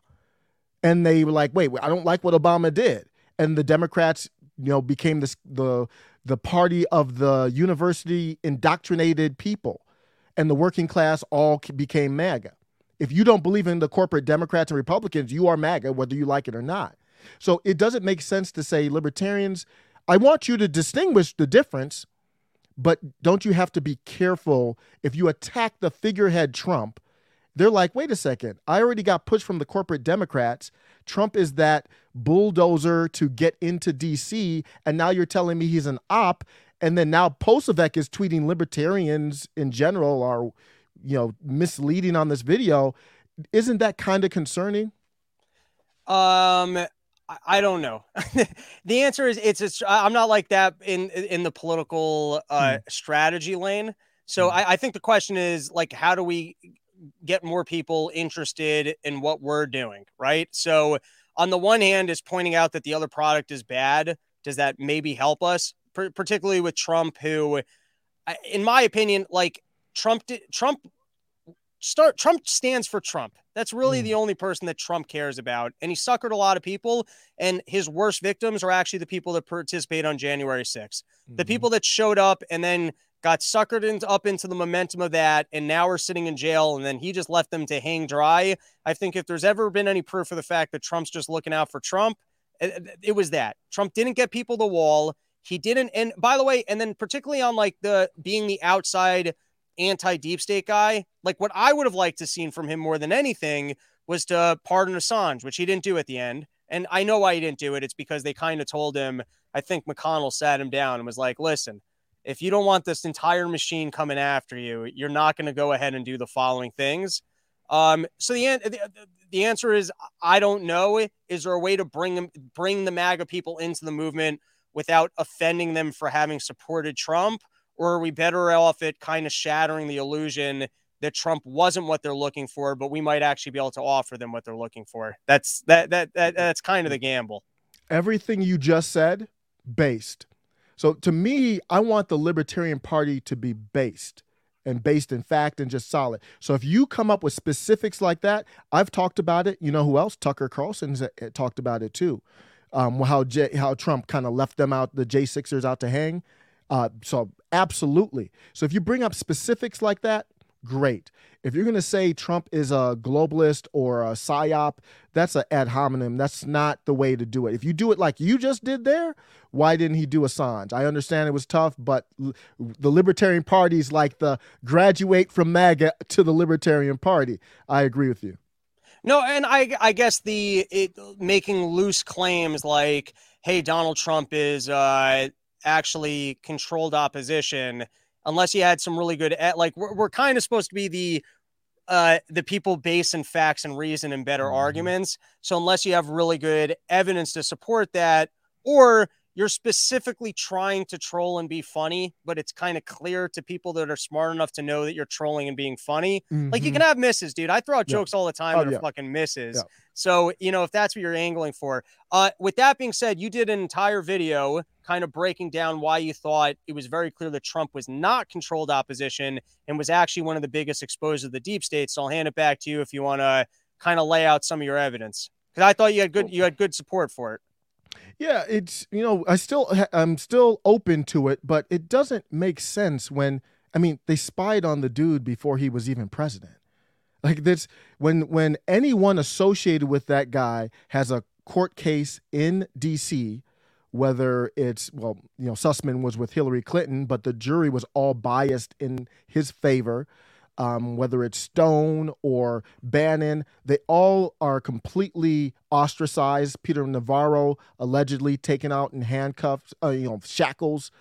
And they were like, "Wait, I don't like what Obama did." And the Democrats, you know, became this the the party of the university indoctrinated people and the working class all became MAGA. If you don't believe in the corporate Democrats and Republicans, you are MAGA, whether you like it or not. So it doesn't make sense to say libertarians. I want you to distinguish the difference, but don't you have to be careful if you attack the figurehead Trump? They're like, wait a second, I already got pushed from the corporate Democrats. Trump is that bulldozer to get into DC, and now you're telling me he's an op and then now Posobiec is tweeting libertarians in general are, you know, misleading on this video. Isn't that kind of concerning? Um, I don't know. *laughs* the answer is it's. A, I'm not like that in in the political uh, hmm. strategy lane. So hmm. I, I think the question is like, how do we get more people interested in what we're doing, right? So on the one hand, is pointing out that the other product is bad. Does that maybe help us? particularly with Trump, who, in my opinion, like Trump, Trump start Trump stands for Trump. That's really mm. the only person that Trump cares about. And he suckered a lot of people. And his worst victims are actually the people that participate on January 6th. Mm-hmm. The people that showed up and then got suckered into, up into the momentum of that. And now we're sitting in jail. And then he just left them to hang dry. I think if there's ever been any proof of the fact that Trump's just looking out for Trump, it, it was that. Trump didn't get people the wall. He didn't. And by the way, and then particularly on like the being the outside anti deep state guy, like what I would have liked to seen from him more than anything was to pardon Assange, which he didn't do at the end. And I know why he didn't do it. It's because they kind of told him, I think McConnell sat him down and was like, listen, if you don't want this entire machine coming after you, you're not going to go ahead and do the following things. Um, so the, the the answer is I don't know. Is there a way to bring them bring the MAGA people into the movement without offending them for having supported Trump? Or are we better off at kind of shattering the illusion that Trump wasn't what they're looking for, but we might actually be able to offer them what they're looking for? That's that that, that that's kind of the gamble. Everything you just said, based. So to me, I want the Libertarian Party to be based and based in fact and just solid. So if you come up with specifics like that, I've talked about it. You know who else? Tucker Carlson's uh, talked about it too um, how J, how Trump kind of left them out, the J Sixers out to hang. Uh, so absolutely. So if you bring up specifics like that, great. If you're going to say Trump is a globalist or a psyop, that's an ad hominem. That's not the way to do it. If you do it like you just did there, why didn't he do Assange? I understand it was tough, but the Libertarian Party is like the graduate from MAGA to the Libertarian Party. I agree with you. No, and I I guess the it, making loose claims like, "Hey, Donald Trump is uh, actually controlled opposition," unless you had some really good like we're, we're kind of supposed to be the uh, the people based in facts and reason and better mm-hmm. arguments. So unless you have really good evidence to support that, or you're specifically trying to troll and be funny, but it's kind of clear to people that are smart enough to know that you're trolling and being funny. Mm-hmm. Like you mm-hmm. can have misses, dude. I throw out yeah. jokes all the time oh, that are fucking misses. Yeah. So, you know, if that's what you're angling for. Uh, with that being said, you did an entire video kind of breaking down why you thought it was very clear that Trump was not controlled opposition and was actually one of the biggest exposed of the deep state. So I'll hand it back to you if you want to kind of lay out some of your evidence. Because I thought you had good you had good support for it. Yeah, it's you know I still I'm still open to it, but it doesn't make sense when I mean they spied on the dude before he was even president. Like this when when anyone associated with that guy has a court case in D.C. Whether it's well, you know, Sussman was with Hillary Clinton, but the jury was all biased in his favor um, whether it's Stone or Bannon, they all are completely ostracized. Peter Navarro allegedly taken out in handcuffs, uh, you know, shackles,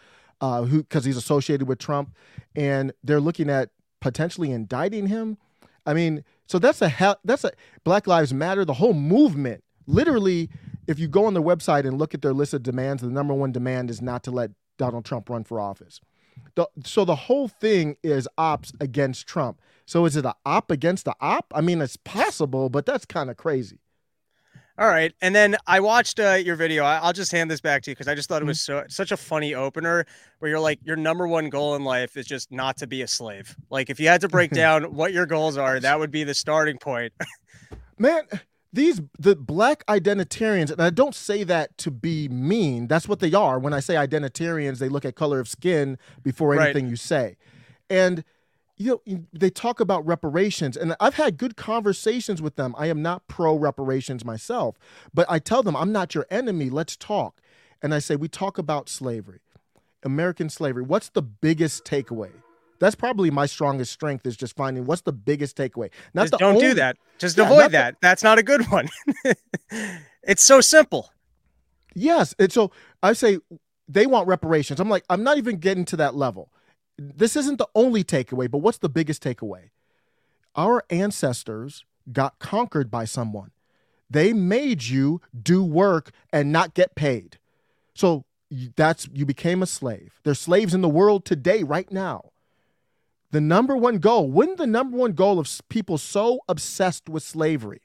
uh, who because he's associated with Trump, and they're looking at potentially indicting him. I mean, so that's a hell. That's a Black Lives Matter. The whole movement, literally, if you go on their website and look at their list of demands, the number one demand is not to let Donald Trump run for office. The, so the whole thing is ops against Trump. So is it a op against the op? I mean, it's possible, but that's kind of crazy. All right, and then I watched uh, your video. I- will just hand this back to you because I just thought it was mm-hmm. so such a funny opener where you're like, your number one goal in life is just not to be a slave. Like, if you had to break *laughs* down what your goals are, that would be the starting point. Man, these the black identitarians and i don't say that to be mean. That's what they are. When i say identitarians they look at color of skin before anything right. you say. And you know they talk about reparations and i've had good conversations with them. I am not pro reparations myself but i tell them i'm not your enemy. Let's talk. And i say we talk about slavery american slavery. What's the biggest takeaway that's probably my strongest strength is just finding what's the biggest takeaway. Not just don't only, do that. Just yeah, avoid that. The, That's not a good one. *laughs* it's so simple. Yes, and so I say they want reparations. I'm like, I'm not even getting to that level. This isn't the only takeaway, but what's the biggest takeaway? Our ancestors got conquered by someone. They made you do work and not get paid. So that's you became a slave. There's slaves in the world today, right now the number one goal, wouldn't the number one goal of people so obsessed with slavery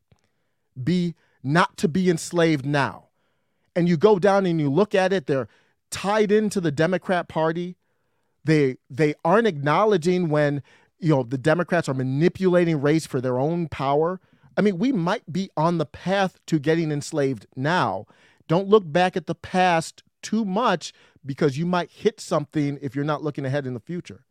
be not to be enslaved now? And you go down and you look at it, they're tied into the Democrat Party. They they aren't acknowledging when you know the Democrats are manipulating race for their own power. I mean, we might be on the path to getting enslaved now. Don't look back at the past too much because you might hit something if you're not looking ahead in the future.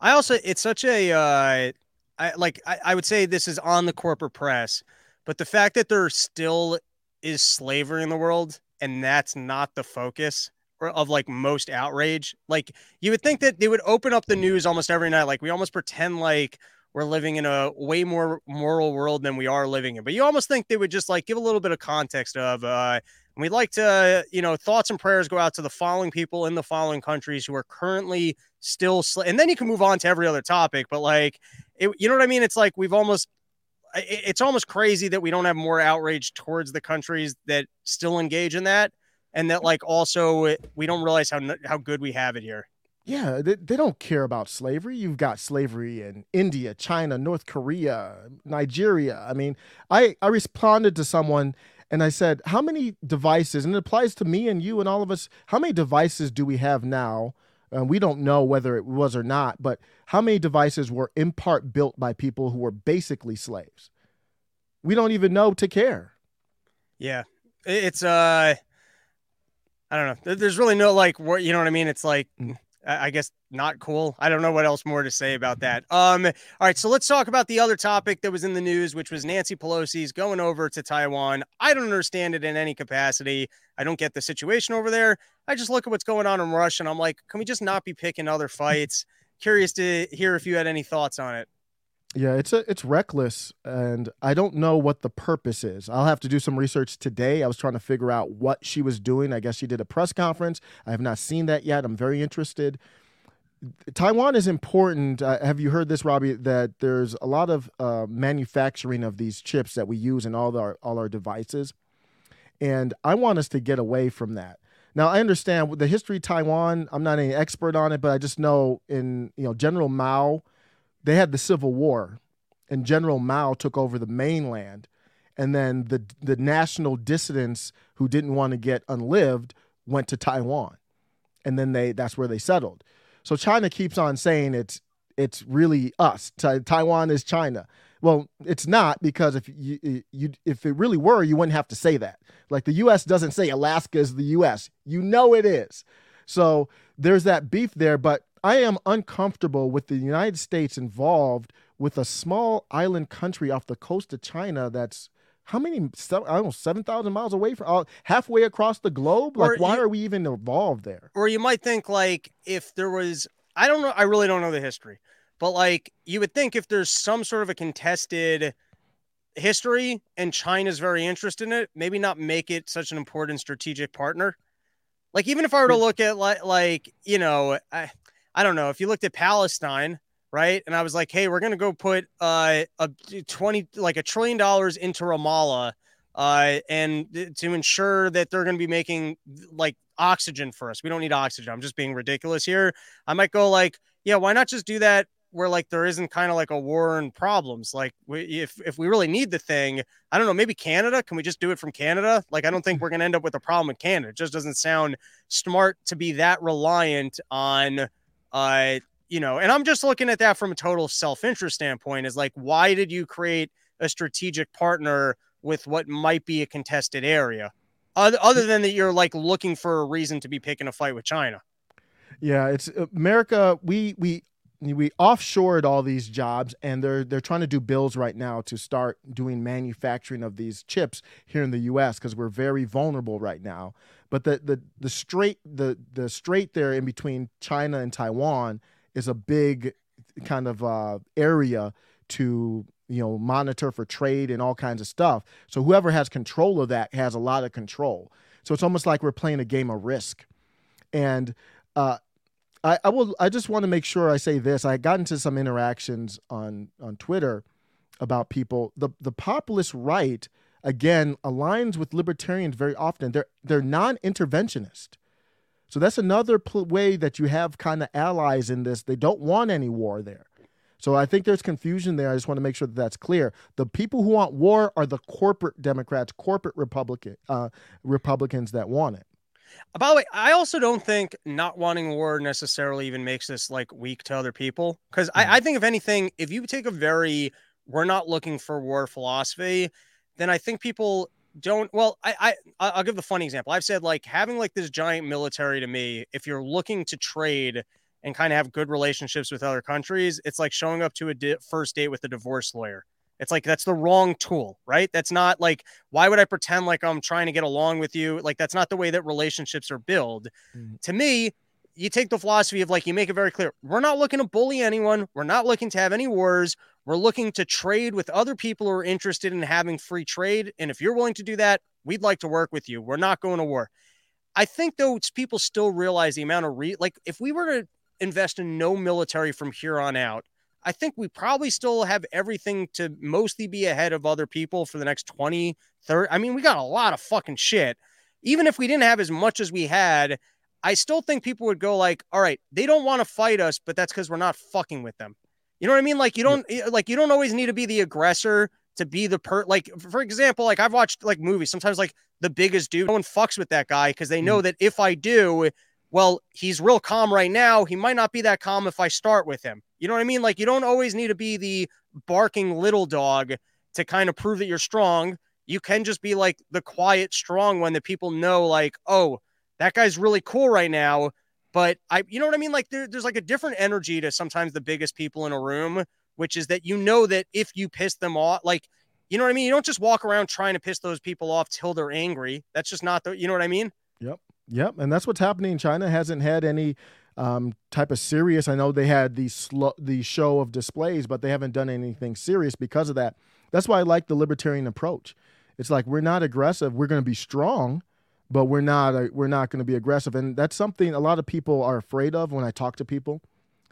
I also it's such a uh, I like I, I would say this is on the corporate press, but the fact that there still is slavery in the world and that's not the focus of like most outrage. Like you would think that they would open up the news almost every night. Like we almost pretend like we're living in a way more moral world than we are living in. But you almost think they would just like give a little bit of context of uh we'd like to, you know, thoughts and prayers go out to the following people in the following countries who are currently still, sl- and then you can move on to every other topic. But like, it, you know what I mean? It's like we've almost, it, it's almost crazy that we don't have more outrage towards the countries that still engage in that, and that like also we don't realize how how good we have it here. Yeah, they, they don't care about slavery. You've got slavery in India, China, North Korea, Nigeria. I mean, I I responded to someone and I said, How many devices, and it applies to me and you and all of us, how many devices do we have now? And we don't know whether it was or not, but how many devices were in part built by people who were basically slaves? We don't even know to care. Yeah. It's, uh, I don't know. There's really no like, you know what I mean? It's like, mm. I guess not cool. I don't know what else more to say about that. Um, all right, so let's talk about the other topic that was in the news, which was Nancy Pelosi's going over to Taiwan. I don't understand it in any capacity. I don't get the situation over there. I just look at what's going on in Russia and I'm like, can we just not be picking other fights? Curious to hear if you had any thoughts on it. Yeah, it's a, it's reckless, and I don't know what the purpose is. I'll have to do some research today. I was trying to figure out what she was doing. I guess she did a press conference. I have not seen that yet. I'm very interested. Taiwan is important. Uh, have you heard this, Robbie? That there's a lot of uh, manufacturing of these chips that we use in all our all our devices, and I want us to get away from that. Now I understand the history of Taiwan. I'm not an expert on it, but I just know in you know General Mao, they had the Civil War, and General Mao took over the mainland, and then the the national dissidents who didn't want to get unlived went to Taiwan, and then they that's where they settled. So China keeps on saying it's it's really us. Taiwan is China. Well, it's not because if you, you if it really were, you wouldn't have to say that. Like the U.S. doesn't say Alaska is the U.S. You know it is. So there's that beef there. But I am uncomfortable with the United States involved with a small island country off the coast of China that's how many I don't know seven thousand miles away from uh, halfway across the globe. Like, or why you, are we even involved there? Or you might think like if there was I don't know. I really don't know the history, but like you would think if there's some sort of a contested history and China's very interested in it, maybe not make it such an important strategic partner. Like even if I were to look at like like you know I I don't know if you looked at Palestine right and I was like hey we're gonna go put uh a twenty like a trillion dollars into Ramallah uh and to ensure that they're gonna be making like oxygen for us we don't need oxygen I'm just being ridiculous here I might go like yeah why not just do that where like there isn't kind of like a war and problems. Like we, if if we really need the thing, I don't know, maybe Canada. Can we just do it from Canada? Like I don't think we're gonna end up with a problem in Canada. It just doesn't sound smart to be that reliant on uh you know, and I'm just looking at that from a total self-interest standpoint is like why did you create a strategic partner with what might be a contested area? Other, other than that you're like looking for a reason to be picking a fight with China. Yeah, it's uh, America. We we we offshored all these jobs and they're they're trying to do bills right now to start doing manufacturing of these chips here in the US because we're very vulnerable right now. But the the the strait the the strait there in between China and Taiwan is a big kind of uh, area to you know monitor for trade and all kinds of stuff. So whoever has control of that has a lot of control. So it's almost like we're playing a game of risk. And uh, I, I will. I just want to make sure I say this. I got into some interactions on on Twitter about people. The the populist right again aligns with libertarians very often. They're they're non-interventionist. So that's another pl- way that you have kind of allies in this. They don't want any war there. So I think there's confusion there. I just want to make sure that that's clear. The people who want war are the corporate Democrats, corporate Republican uh, Republicans that want it. By the way, I also don't think not wanting war necessarily even makes us like weak to other people. Because mm. I, I think, if anything, if you take a very we're not looking for war philosophy, then I think people don't. Well, I, I I'll give the funny example. I've said like having like this giant military to me, if you're looking to trade and kind of have good relationships with other countries, it's like showing up to a di- first date with a divorce lawyer. It's like that's the wrong tool, right? That's not like why would I pretend like I'm trying to get along with you? Like that's not the way that relationships are built. Mm-hmm. To me, you take the philosophy of like you make it very clear. We're not looking to bully anyone. We're not looking to have any wars. We're looking to trade with other people who are interested in having free trade. And if you're willing to do that, we'd like to work with you. We're not going to war. I think though people still realize the amount of re like if we were to invest in no military from here on out, I think we probably still have everything to mostly be ahead of other people for the next 20, 30. I mean, we got a lot of fucking shit. Even if we didn't have as much as we had, I still think people would go like, all right, they don't want to fight us, but that's because we're not fucking with them. You know what I mean? Like you don't like you don't always need to be the aggressor to be the per like for example, like I've watched like movies, sometimes like the biggest dude, no one fucks with that guy because they know mm. that if I do, well, he's real calm right now. He might not be that calm if I start with him. You know what I mean? Like you don't always need to be the barking little dog to kind of prove that you're strong. You can just be like the quiet, strong one that people know, like, oh, that guy's really cool right now. But I, you know what I mean? Like there, there's like a different energy to sometimes the biggest people in a room, which is that you know that if you piss them off, like, you know what I mean? You don't just walk around trying to piss those people off till they're angry. That's just not the, you know what I mean? Yep. Yep. And that's what's happening. China hasn't had any um, type of serious. I know they had the slow, the show of displays, but they haven't done anything serious because of that. That's why I like the libertarian approach. It's like we're not aggressive. We're going to be strong, but we're not uh, we're not going to be aggressive, and that's something a lot of people are afraid of when I talk to people.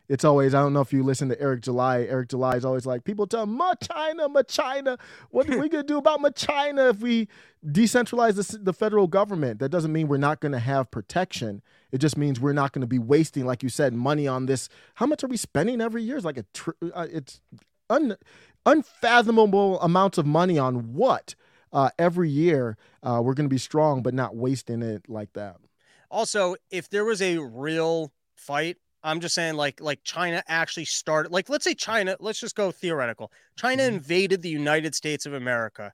it's always I don't know if you listen to Eric July. Eric July is always like people tell ma China, ma China. What are we gonna do about ma China if we decentralize the, the federal government? That doesn't mean we're not going to have protection. It just means we're not going to be wasting, like you said, money on this. How much are we spending every year? It's like a tr- uh, it's un- unfathomable amounts of money on what uh, every year. Uh, we're going to be strong, but not wasting it like that. Also, if there was a real fight I'm just saying, like, like China actually started. Like, let's say China. Let's just go theoretical. China mm-hmm. invaded the United States of America.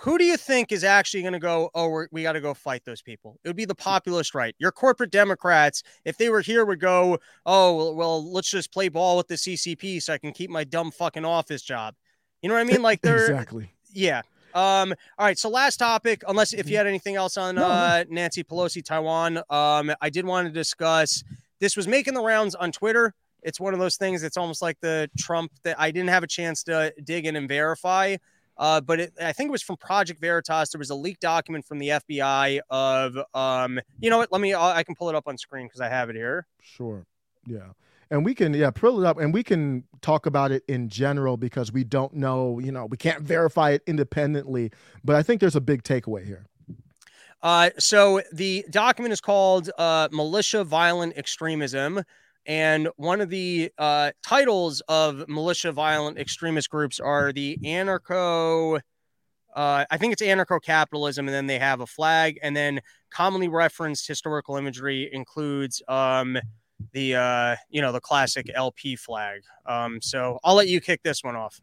Who do you think is actually going to go? Oh, we got to go fight those people. It would be the populist right. Your corporate Democrats, if they were here, would go, oh, well, well, let's just play ball with the CCP so I can keep my dumb fucking office job. You know what I mean? Like, they're *laughs* exactly. Yeah. Um, all right. So last topic, unless if you mm-hmm. had anything else on no. uh, Nancy Pelosi, Taiwan, um, I did want to discuss this was making the rounds on Twitter. It's one of those things. It's almost like the Trump that I didn't have a chance to dig in and verify. Uh, but it, I think it was from Project Veritas. There was a leaked document from the FBI of, um, you know what? Let me, I can pull it up on screen because I have it here. Sure. Yeah. And we can, yeah, pull it up and we can talk about it in general because we don't know, you know, we can't verify it independently. But I think there's a big takeaway here. Uh, so the document is called uh, Militia Violent Extremism. And one of the uh, titles of militia violent extremist groups are the anarcho, uh, I think it's anarcho capitalism. And then they have a flag. And then commonly referenced historical imagery includes um, the, uh, you know, the classic LP flag. Um, so I'll let you kick this one off.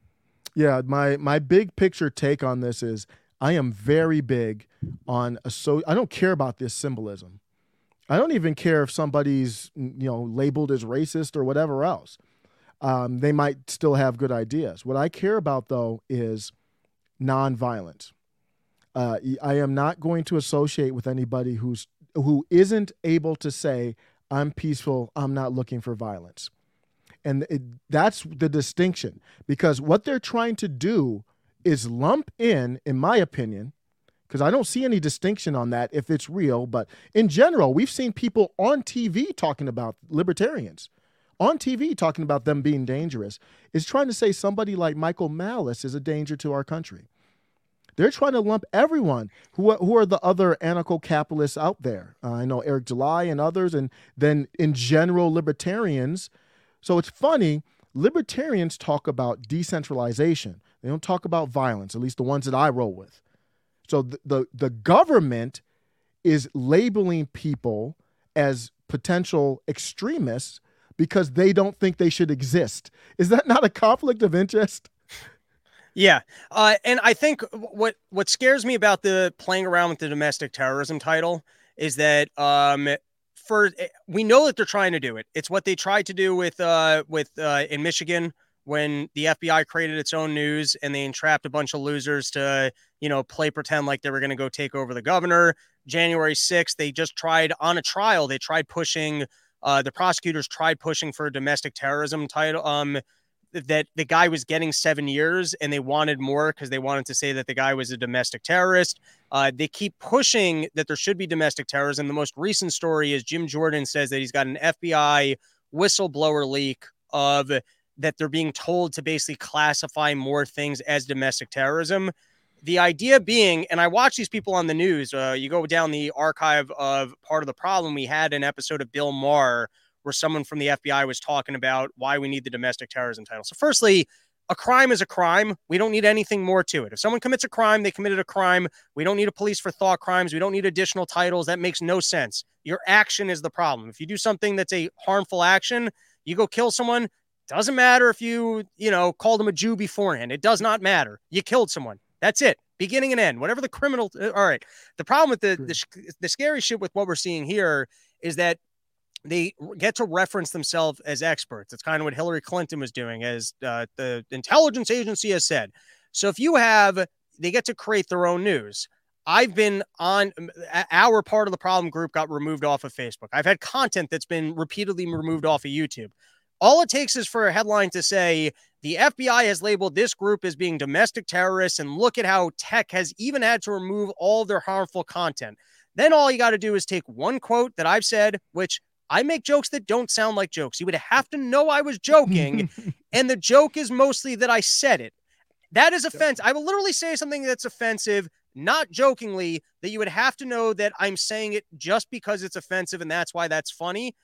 Yeah. My, my big picture take on this is I am very big on a so I don't care about this symbolism. I don't even care if somebody's you know labeled as racist or whatever else. Um, they might still have good ideas. What I care about though is nonviolence. Uh, I am not going to associate with anybody who's who isn't able to say I'm peaceful. I'm not looking for violence, and it, that's the distinction because what they're trying to do is lump in, in my opinion, because I don't see any distinction on that if it's real. But in general, we've seen people on TV talking about libertarians, on TV talking about them being dangerous, is trying to say somebody like Michael Malice is a danger to our country. They're trying to lump everyone who are, who are the other anarcho capitalists out there. Uh, I know Eric July and others, and then in general, libertarians. So it's funny, libertarians talk about decentralization they don't talk about violence, at least the ones that I roll with. So the, the, the government is labeling people as potential extremists because they don't think they should exist. Is that not a conflict of interest? Yeah, uh, and I think what what scares me about the playing around with the domestic terrorism title is that um, for eh, we know that they're trying to do it. It's what they tried to do with uh, with uh, in Michigan when the FBI created its own news and they entrapped a bunch of losers to, you know, play pretend like they were going to go take over the governor. January 6th, they just tried on a trial, they tried pushing, uh, the prosecutors tried pushing for a domestic terrorism title. Um, that the guy was getting seven years and they wanted more because they wanted to say that the guy was a domestic terrorist. Uh, they keep pushing that there should be domestic terrorism. The most recent story is Jim Jordan says that he's got an FBI whistleblower leak of that they're being told to basically classify more things as domestic terrorism. The idea being, and I watch these people on the news. Uh, you go down the archive of part of the problem. We had an episode of Bill Maher where someone from the FBI was talking about why we need the domestic terrorism title. So, firstly, a crime is a crime. We don't need anything more to it. If someone commits a crime, they committed a crime. We don't need a police for thought crimes. We don't need additional titles. That makes no sense. Your action is the problem. If you do something that's a harmful action, you go kill someone, doesn't matter if you, you know, called him a Jew beforehand. It does not matter. You killed someone. That's it. Beginning and end. Whatever the criminal. Uh, all right. The problem with the, the the scary shit with what we're seeing here is that they get to reference themselves as experts. It's kind of what Hillary Clinton was doing, as uh, the intelligence agency has said. So if you have, they get to create their own news. I've been on our part of the problem group got removed off of Facebook. I've had content that's been repeatedly removed off of YouTube. All it takes is for a headline to say the FBI has labeled this group as being domestic terrorists, and look at how tech has even had to remove all their harmful content. Then all you got to do is take one quote that I've said, which I make jokes that don't sound like jokes. You would have to know I was joking. *laughs* and the joke is mostly that I said it. That is offensive. I will literally say something that's offensive, not jokingly, that you would have to know that I'm saying it just because it's offensive and that's why that's funny.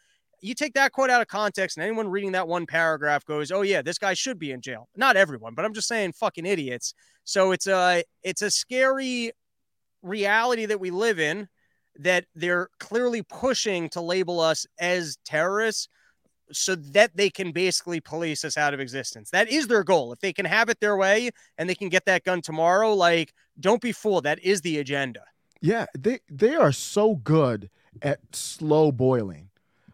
You take that quote out of context, and anyone reading that one paragraph goes, "Oh yeah, this guy should be in jail." Not everyone, but I'm just saying, fucking idiots. So it's a it's a scary reality that we live in that they're clearly pushing to label us as terrorists so that they can basically police us out of existence. That is their goal. If they can have it their way and they can get that gun tomorrow, like don't be fooled. That is the agenda. Yeah, they they are so good at slow boiling.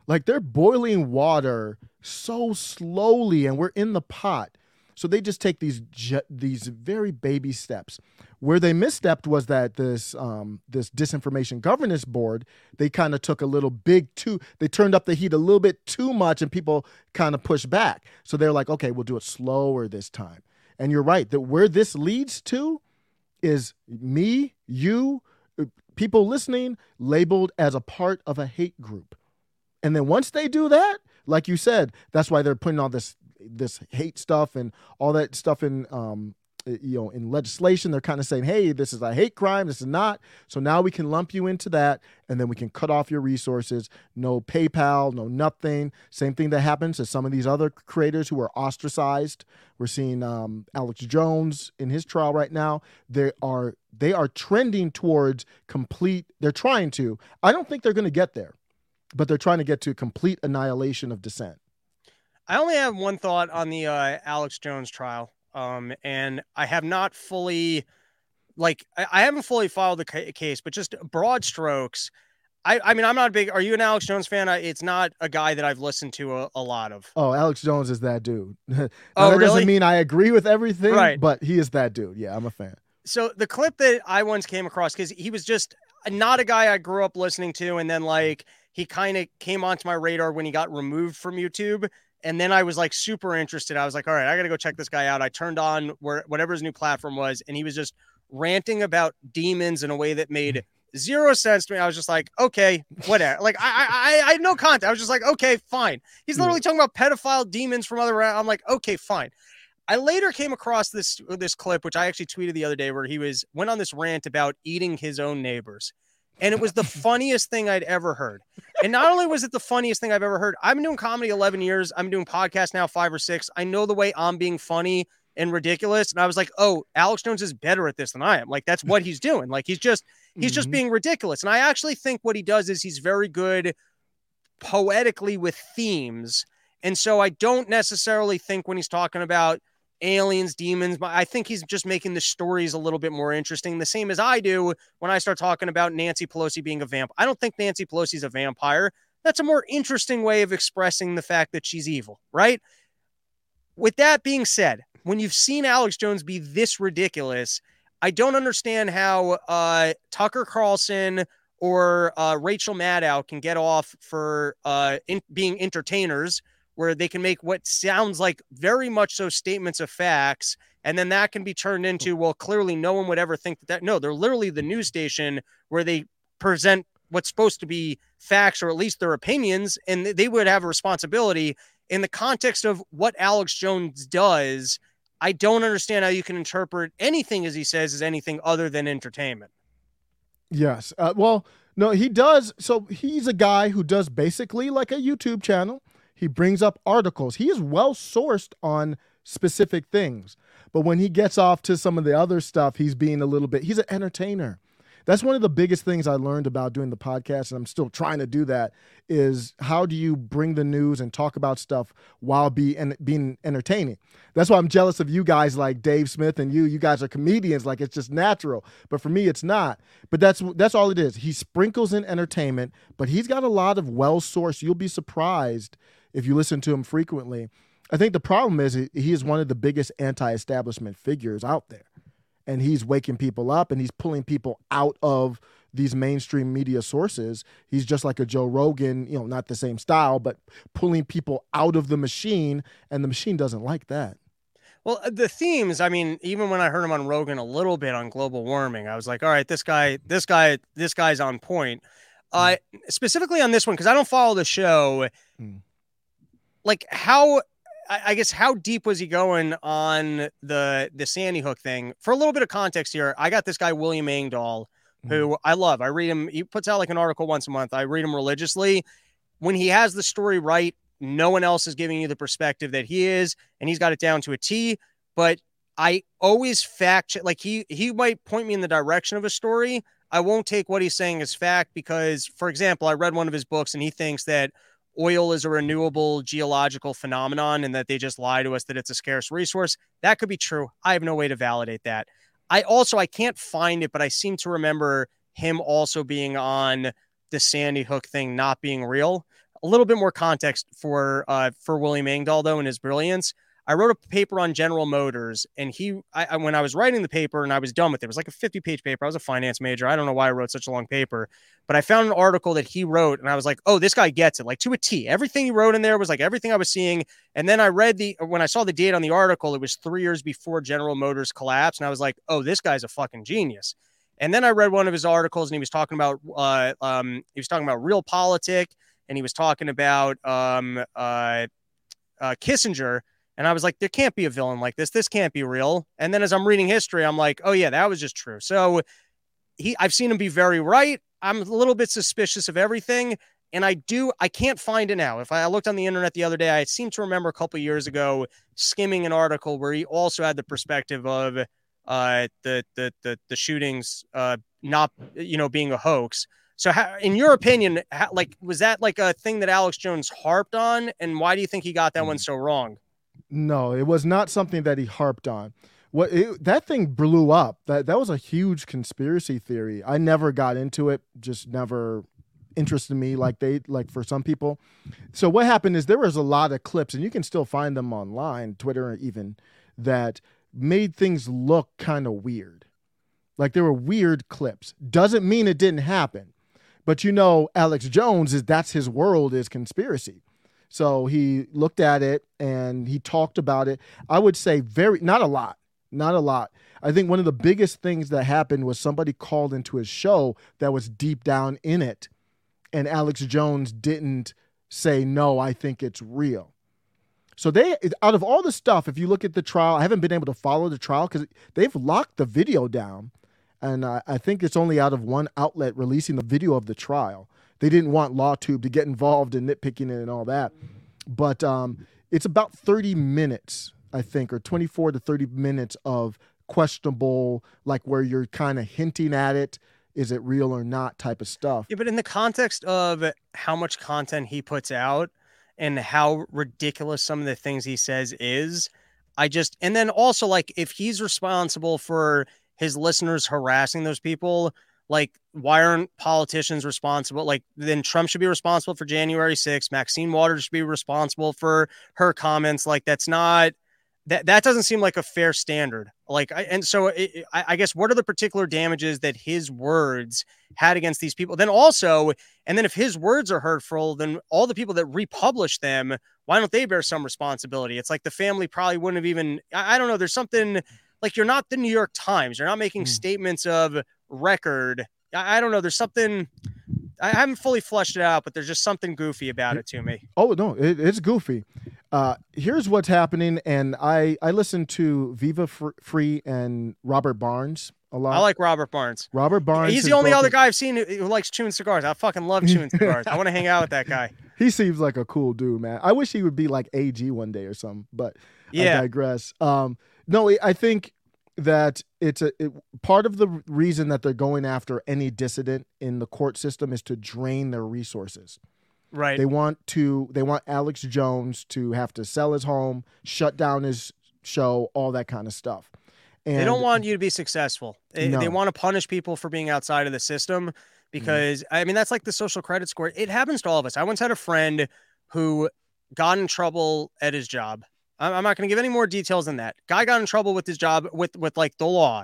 Like they're boiling water so slowly and we're in the pot. So they just take these these very baby steps. Where they misstepped was that this um, this disinformation governance board they kind of took a little big too. They turned up the heat a little bit too much, and people kind of pushed back. So they're like, okay, we'll do it slower this time. And you're right that where this leads to is me, you, uh, people listening labeled as a part of a hate group. And then once they do that, like you said, that's why they're putting all this this hate stuff and all that stuff in um, you know in legislation they're kind of saying hey this is a hate crime this is not. So now we can lump you into that and then we can cut off your resources. No paypal no nothing. Same thing that happens to some of these other creators who are ostracized. We're seeing um, alex jones in his trial right now. They are they are trending towards complete they're trying to. I don't think they're going to get there but they're trying to get to complete annihilation of dissent I only have one thought on the uh, Alex Jones trial, um, and I have not fully, like, I, I haven't fully followed the ca- case, but just broad strokes. I, I mean, I'm not a big. Are you an Alex Jones fan? I, it's not a guy that I've listened to a, a lot of. Oh, Alex Jones is that dude. *laughs* now, oh, that really? doesn't mean I agree with everything, right? But he is that dude. Yeah, I'm a fan. So the clip that I once came across because he was just not a guy I grew up listening to, and then like he kind of came onto my radar when he got removed from YouTube and then I was like super interested. I was like, all right, I got to go check this guy out. I turned on where whatever his new platform was, and he was just ranting about demons in a way that made *laughs* zero sense to me. I was just like, okay, whatever. Like I, I, I had no content. I was just like, okay, fine. He's literally mm. talking about pedophile demons from other. I'm like, okay, fine. I later came across this this clip, which I actually tweeted the other day, where he was went on this rant about eating his own neighbors and it was the *laughs* funniest thing I'd ever heard. And not only was it the funniest thing I've ever heard, I've been doing comedy 11 years. I'm doing podcasts now five or six. I know the way I'm being funny and ridiculous. And I was like, oh, Alex Jones is better at this than I am. Like that's what he's doing. Like he's just he's mm-hmm. just being ridiculous. And I actually think what he does is he's very good poetically with themes. And so I don't necessarily think when he's talking about aliens, demons. But I think he's just making the stories a little bit more interesting, the same as I do when I start talking about Nancy Pelosi being a vamp. I don't think Nancy Pelosi's a vampire. That's a more interesting way of expressing the fact that she's evil, right? With that being said, when you've seen Alex Jones be this ridiculous, I don't understand how uh, Tucker Carlson or uh, Rachel Maddow can get off for uh, in, being entertainers where they can make what sounds like very much so statements of facts and then that can be turned into well clearly no one would ever think that, that no they're literally the news station where they present what's supposed to be facts or at least their opinions and they would have a responsibility. In the context of what Alex Jones does I don't understand how you can interpret anything as he says as anything other than entertainment. Yes uh, well no he does so he's a guy who does basically like a YouTube channel he brings up articles. He is well sourced on specific things. But when he gets off to some of the other stuff, he's being a little bit, he's an entertainer. That's one of the biggest things I learned about doing the podcast, and I'm still trying to do that. Is how do you bring the news and talk about stuff while be and being entertaining? That's why I'm jealous of you guys like Dave Smith and you. You guys are comedians, like it's just natural. But for me, it's not. But that's that's all it is. He sprinkles in entertainment, but he's got a lot of well sourced. You'll be surprised if you listen to him frequently. I think the problem is he is one of the biggest anti-establishment figures out there, and he's waking people up and he's pulling people out of these mainstream media sources. He's just like a Joe Rogan, you know, not the same style, but pulling people out of the machine, and the machine doesn't like that. Well, uh, the themes, I mean, even when I heard him on Rogan a little bit on global warming, I was like, all right, this guy, this guy, this guy's on point. Uh, specifically on this one because I don't follow the show. Mm. Like how I guess how deep was he going on the the Sandy Hook thing? For a little bit of context here, I got this guy William Engdahl, who mm. I love. I read him. He puts out like an article once a month. I read him religiously. When he has the story right, no one else is giving you the perspective that he is, and he's got it down to a T. But I always fact check. Like he he might point me in the direction of a story. I won't take what he's saying as fact because, for example, I read one of his books and he thinks that oil is a renewable geological phenomenon and that they just lie to us that it's a scarce resource. That could be true. I have no way to validate that. I also I can't find it, but I seem to remember him also being on the Sandy Hook thing not being real. A little bit more context for uh, for William Engdahl though and his brilliance. I wrote a paper on General Motors, and he, I, when I was writing the paper and I was done with it, it was like a 50 page paper. I was a finance major. I don't know why I wrote such a long paper, but I found an article that he wrote, and I was like, oh, this guy gets it, like to a T. Everything he wrote in there was like everything I was seeing. And then I read the, when I saw the date on the article, it was three years before General Motors collapsed. And I was like, oh, this guy's a fucking genius. And then I read one of his articles, and he was talking about, uh, um, he was talking about realpolitik, and he was talking about um, uh, uh, Kissinger and I was like, there can't be a villain like this. This can't be real. And then as I'm reading history, I'm like, oh yeah, that was just true. So he I've seen him be very right. I'm a little bit suspicious of everything. And I do, I can't find it now. If I looked on the internet the other day, I seem to remember a couple years ago skimming an article where he also had the perspective of uh, the, the the the shootings uh, not you know being a hoax. So, how, in your opinion, how, like was that like a thing that Alex Jones harped on, and why do you think he got that one mm. so wrong? No, it was not something that he harped on. What it, that thing blew up. That that was a huge conspiracy theory. I never got into it. Just never interested me like they like for some people. So what happened is there was a lot of clips, and you can still find them online, Twitter even, that made things look kind of weird. Like there were weird clips. Doesn't mean it didn't happen. But you know, Alex Jones is that's his world is conspiracy. So he looked at it and he talked about it. I would say very, not a lot, not a lot. I think one of the biggest things that happened was somebody called into his show that was deep down in it. And Alex Jones didn't say, no, I think it's real. So they, out of all the stuff, if you look at the trial, I haven't been able to follow the trial because they've locked the video down. And I, I think it's only out of one outlet releasing the video of the trial. They didn't want LawTube to get involved in nitpicking it and all that. But um, it's about 30 minutes, I think, or 24 to 30 minutes of questionable, like where you're kind of hinting at it. Is it real or not type of stuff. Yeah, but in the context of how much content he puts out and how ridiculous some of the things he says is, I just, and then also like if he's responsible for his listeners harassing those people, like why aren't politicians responsible? Like then trump should be responsible for january 6th maxine waters should be responsible for her comments. Like that's not that that doesn't seem like a fair standard. Like I, and so it, I, I guess what are the particular damages that his words had against these people? Then also and then if his words are hurtful then all the people that republish them why don't they bear some responsibility? It's like the family probably wouldn't have even i, I don't know there's something like you're not the new york times. You're not making mm. statements of record. I, I don't know. There's something I haven't fully flushed it out, but there's just something goofy about it to me. Oh no, it, it's goofy. Uh, here's what's happening, and I I listen to Viva Frei and Robert Barnes a lot. I like Robert Barnes. Robert Barnes. He's the only other guy I've seen who, who likes chewing cigars. I fucking love chewing cigars. I want to hang out with that guy. *laughs* He seems like a cool dude, man. I wish he would be like AG one day or something, but yeah. I digress. Um, no, I think that it's a it, part of the reason that they're going after any dissident in the court system is to drain their resources. Right. They want to they want Alex Jones to have to sell his home, shut down his show, all that kind of stuff. And they don't want you to be successful. They, no. they want to punish people for being outside of the system mm-hmm. because mm. I mean that's like the social credit score. It happens to all of us. I once had a friend who got in trouble at his job I'm not going to give any more details than that. Guy got in trouble with his job with with like the law,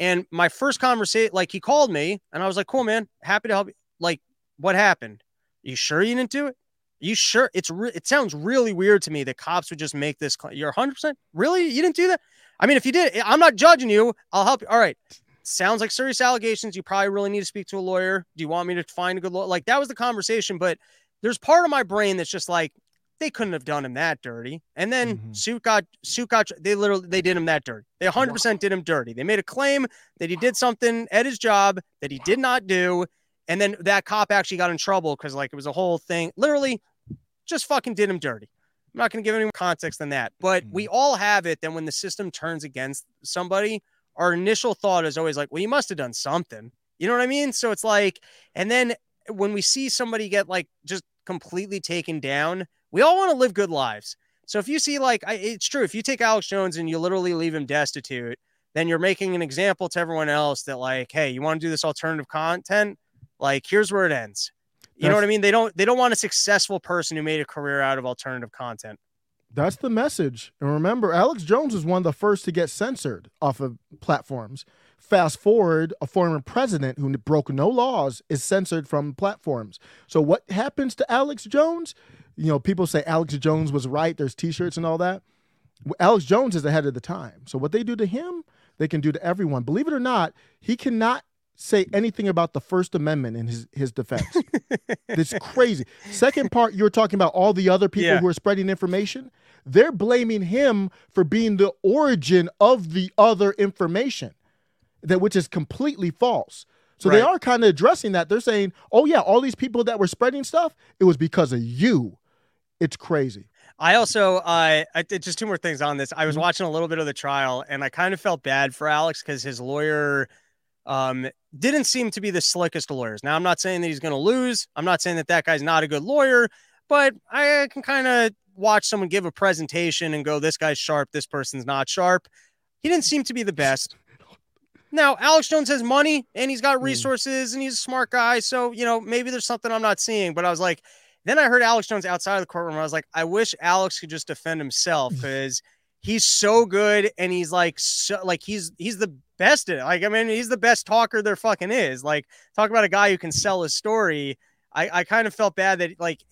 and my first conversation, like he called me, and I was like, "Cool, man, happy to help you." Like, what happened? You sure you didn't do it? You sure? It's re- it sounds really weird to me that cops would just make this. Cl- You're 100 percent really? You didn't do that? I mean, if you did, eh, I'm not judging you. I'll help you. All right. sounds like serious allegations. You probably really need to speak to a lawyer. Do you want me to find a good lawyer? Like that was the conversation, but there's part of my brain that's just like they couldn't have done him that dirty. And then mm-hmm. suit got suit got they literally they did him that dirty. They 100 percent did him dirty. They made a claim that he did something at his job that he did not do, and then that cop actually got in trouble because like it was a whole thing. Literally, just fucking did him dirty. I'm not going to give any more context than that, but mm-hmm. we all have it. Then when the system turns against somebody, our initial thought is always like, well, you must have done something. You know what I mean? So it's like, and then when we see somebody get like just completely taken down, we all want to live good lives. So if you see like I, it's true, if you take Alex Jones and you literally leave him destitute, then you're making an example to everyone else that like, hey, you want to do this alternative content? Like, here's where it ends. You That's, know what I mean? They don't they don't want a successful person who made a career out of alternative content. That's the message. And remember, Alex Jones was one of the first to get censored off of platforms. Fast forward, a former president who broke no laws is censored from platforms. So what happens to Alex Jones? You know, people say Alex Jones was right. There's T-shirts and all that. Alex Jones is ahead of the time. So what they do to him, they can do to everyone. Believe it or not, he cannot say anything about the First Amendment in his, his defense. *laughs* it's crazy. Second part, you're talking about all the other people yeah. who are spreading information. They're blaming him for being the origin of the other information, that which is completely false. So right. they are kind of addressing that. They're saying, "Oh yeah, all these people that were spreading stuff, it was because of you." It's crazy. I also, uh, I just two more things on this. I was mm-hmm. watching a little bit of the trial, and I kind of felt bad for Alex because his lawyer um, didn't seem to be the slickest of lawyers. Now, I'm not saying that he's going to lose. I'm not saying that that guy's not a good lawyer, but I can kind of watch someone give a presentation and go, this guy's sharp, this person's not sharp. He didn't seem to be the best. Now, Alex Jones has money and he's got hmm. resources and he's a smart guy. So, you know, maybe there's something I'm not seeing, but I was like, then I heard Alex Jones outside of the courtroom. I was like, I wish Alex could just defend himself *laughs* because he's so good and he's like, so, like he's, he's the best at it. Like, I mean, he's the best talker there fucking is. Like, talk about a guy who can sell his story. I, I kind of felt bad that, like,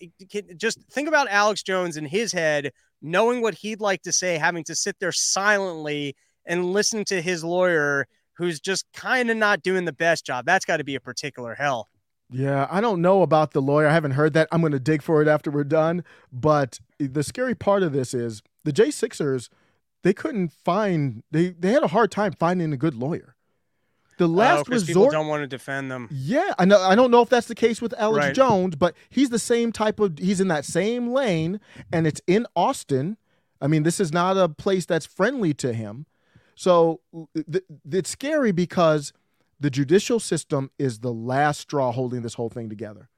just think about Alex Jones in his head, knowing what he'd like to say, having to sit there silently and listen to his lawyer who's just kind of not doing the best job. That's got to be a particular hell. Yeah, I don't know about the lawyer. I haven't heard that. I'm going to dig for it after we're done. But the scary part of this is the J Sixers they couldn't find they they had a hard time finding a good lawyer. The oh, last oh, resort people don't want to defend them. Yeah, I know. I don't know if that's the case with Alex right. Jones, but he's the same type of. He's in that same lane, and it's in Austin. I mean, this is not a place that's friendly to him. So th- it's scary because the judicial system is the last straw holding this whole thing together.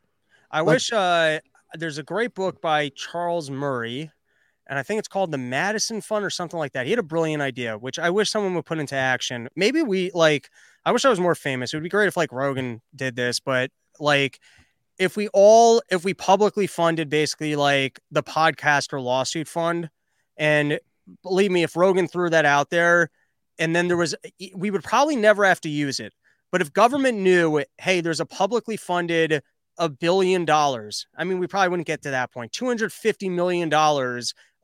I like, wish uh, there's a great book by Charles Murray and I think it's called the Madison Fund or something like that. He had a brilliant idea, which I wish someone would put into action. Maybe we like, I wish I was more famous. It would be great if like Rogan did this, but like, if we all, if we publicly funded basically like the podcaster lawsuit fund, and believe me, if Rogan threw that out there, and then there was, we would probably never have to use it. But if government knew, hey, there's a publicly funded a billion dollars. I mean, we probably wouldn't get to that point. $250 million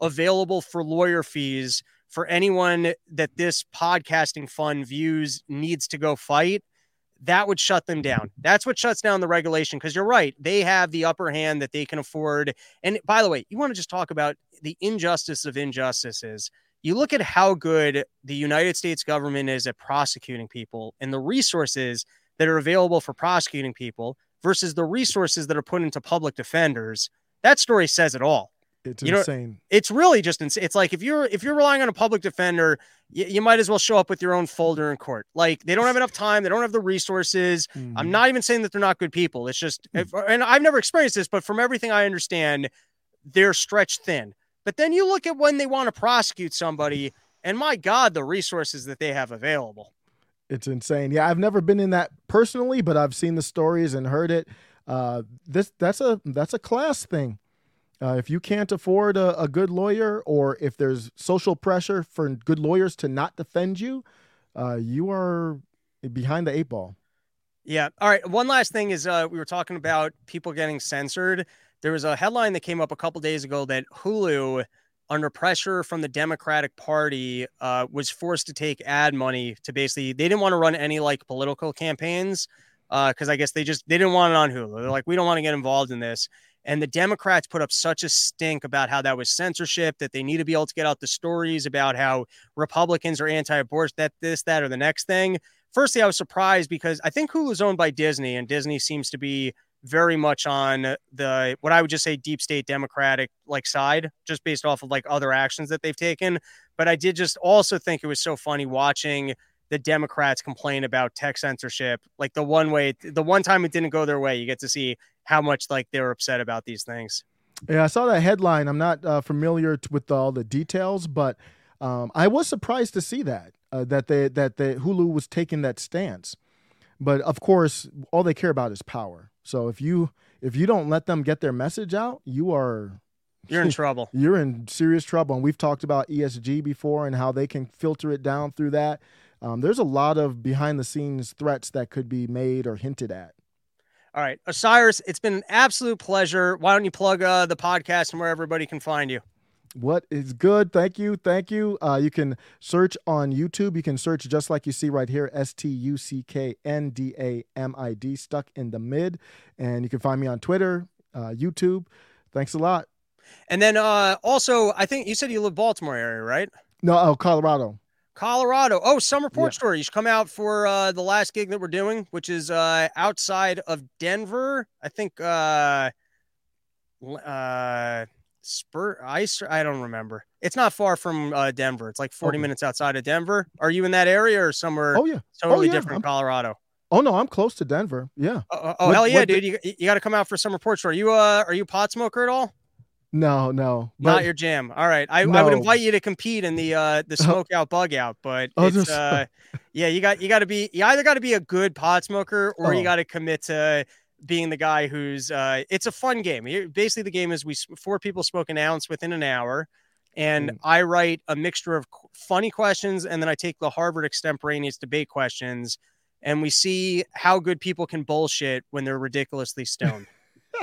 available for lawyer fees for anyone that this podcasting fund views needs to go fight, that would shut them down. That's what shuts down the regulation. Because you're right, they have the upper hand that they can afford. And by the way, you want to just talk about the injustice of injustices. You look at how good the United States government is at prosecuting people and the resources that are available for prosecuting people versus the resources that are put into public defenders. That story says it all. It's you insane. Know, it's really just insane. It's like if you're if you're relying on a public defender, you, you, might as well show up with your own folder in court. Like they don't have enough time, they don't have the resources. Mm-hmm. I'm not even saying that they're not good people. It's just, mm-hmm. if, and I've never experienced this, but from everything I understand, they're stretched thin. But then you look at when they want to prosecute somebody, and my God, the resources that they have available. It's insane. Yeah, I've never been in that personally, but I've seen the stories and heard it. Uh, this that's a that's a class thing. Uh, if you can't afford a, a, good lawyer, or if there's social pressure for good lawyers to not defend you, uh, you are behind the eight ball. Yeah. All right. One last thing is uh, we were talking about people getting censored. There was a headline that came up a couple days ago that Hulu under pressure from the Democratic Party, uh, was forced to take ad money to basically they didn't want to run any like political campaigns because uh, I guess they just they didn't want it on Hulu. They're like, we don't want to get involved in this. And the Democrats put up such a stink about how that was censorship, that they need to be able to get out the stories about how Republicans are anti-abortion, that this, that, or the next thing. Firstly, I was surprised because I think Hulu's owned by Disney, and Disney seems to be very much on the what I would just say deep state democratic like side, just based off of like other actions that they've taken. But I did just also think it was so funny watching the Democrats complain about tech censorship. Like the one way, the one time it didn't go their way, you get to see how much like they were upset about these things. Yeah, I saw that headline. I'm not uh, familiar with all the details, but um, I was surprised to see that uh, that they that the Hulu was taking that stance. But of course, all they care about is power. So if you if you don't let them get their message out, you are *laughs* you're in trouble. *laughs* You're in serious trouble. And we've talked about ESG before and how they can filter it down through that. Um, there's a lot of behind the scenes threats that could be made or hinted at. All right, Osiris, it's been an absolute pleasure. Why don't you plug uh, the podcast and where everybody can find you? What is good? Thank you. Thank you. Uh, you can search on YouTube. You can search just like you see right here S T U C K N D A M I D, stuck in the mid. And you can find me on Twitter, uh, YouTube. Thanks a lot. And then uh, also, I think you said you live Baltimore area, right? No, oh, Colorado. Colorado. Oh, Summer Porch yeah. Tour. You should come out for uh, the last gig that we're doing, which is uh, outside of Denver. I think uh, uh, Spur Ice. I don't remember. It's not far from uh, Denver. It's like 40 okay. minutes outside of Denver. Are you in that area or somewhere? Oh yeah, totally oh, yeah. different. I'm, Colorado. Oh no, I'm close to Denver. Yeah. Oh, oh, what, hell yeah, dude! You, you got to come out for Summer Porch Are You uh, are you pot smoker at all? No, no, not your jam. All right, I, no. I would invite you to compete in the uh the *laughs* smoke out bug out, but oh, it's uh *laughs* yeah, you got you got to be you either got to be a good pot smoker or oh. you got to commit to being the guy who's uh it's a fun game. Basically, the game is we four people smoke an ounce within an hour, and mm. I write a mixture of funny questions, and then I take the Harvard extemporaneous debate questions, and we see how good people can bullshit when they're ridiculously stoned.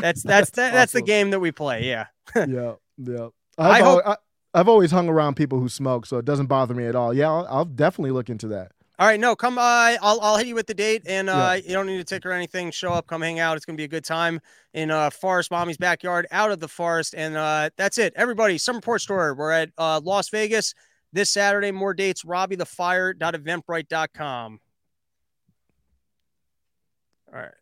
That's *laughs* that's that's, that, that's the game that we play. Yeah. *laughs* yeah. Yeah. I've, I hope, I, have always hung around people who smoke, so it doesn't bother me at all. Yeah, I'll, I'll definitely look into that. All right, no, come. Uh, I'll I'll hit you with the date, and uh, yeah. you don't need a ticket or anything. Show up, come hang out. It's gonna be a good time in uh Forest Mommy's backyard, out of the forest, and uh, that's it. Everybody, Summer Porch Tour. We're at uh, Las Vegas this Saturday. More dates. RobbieTheFire.eventbrite.com. All right.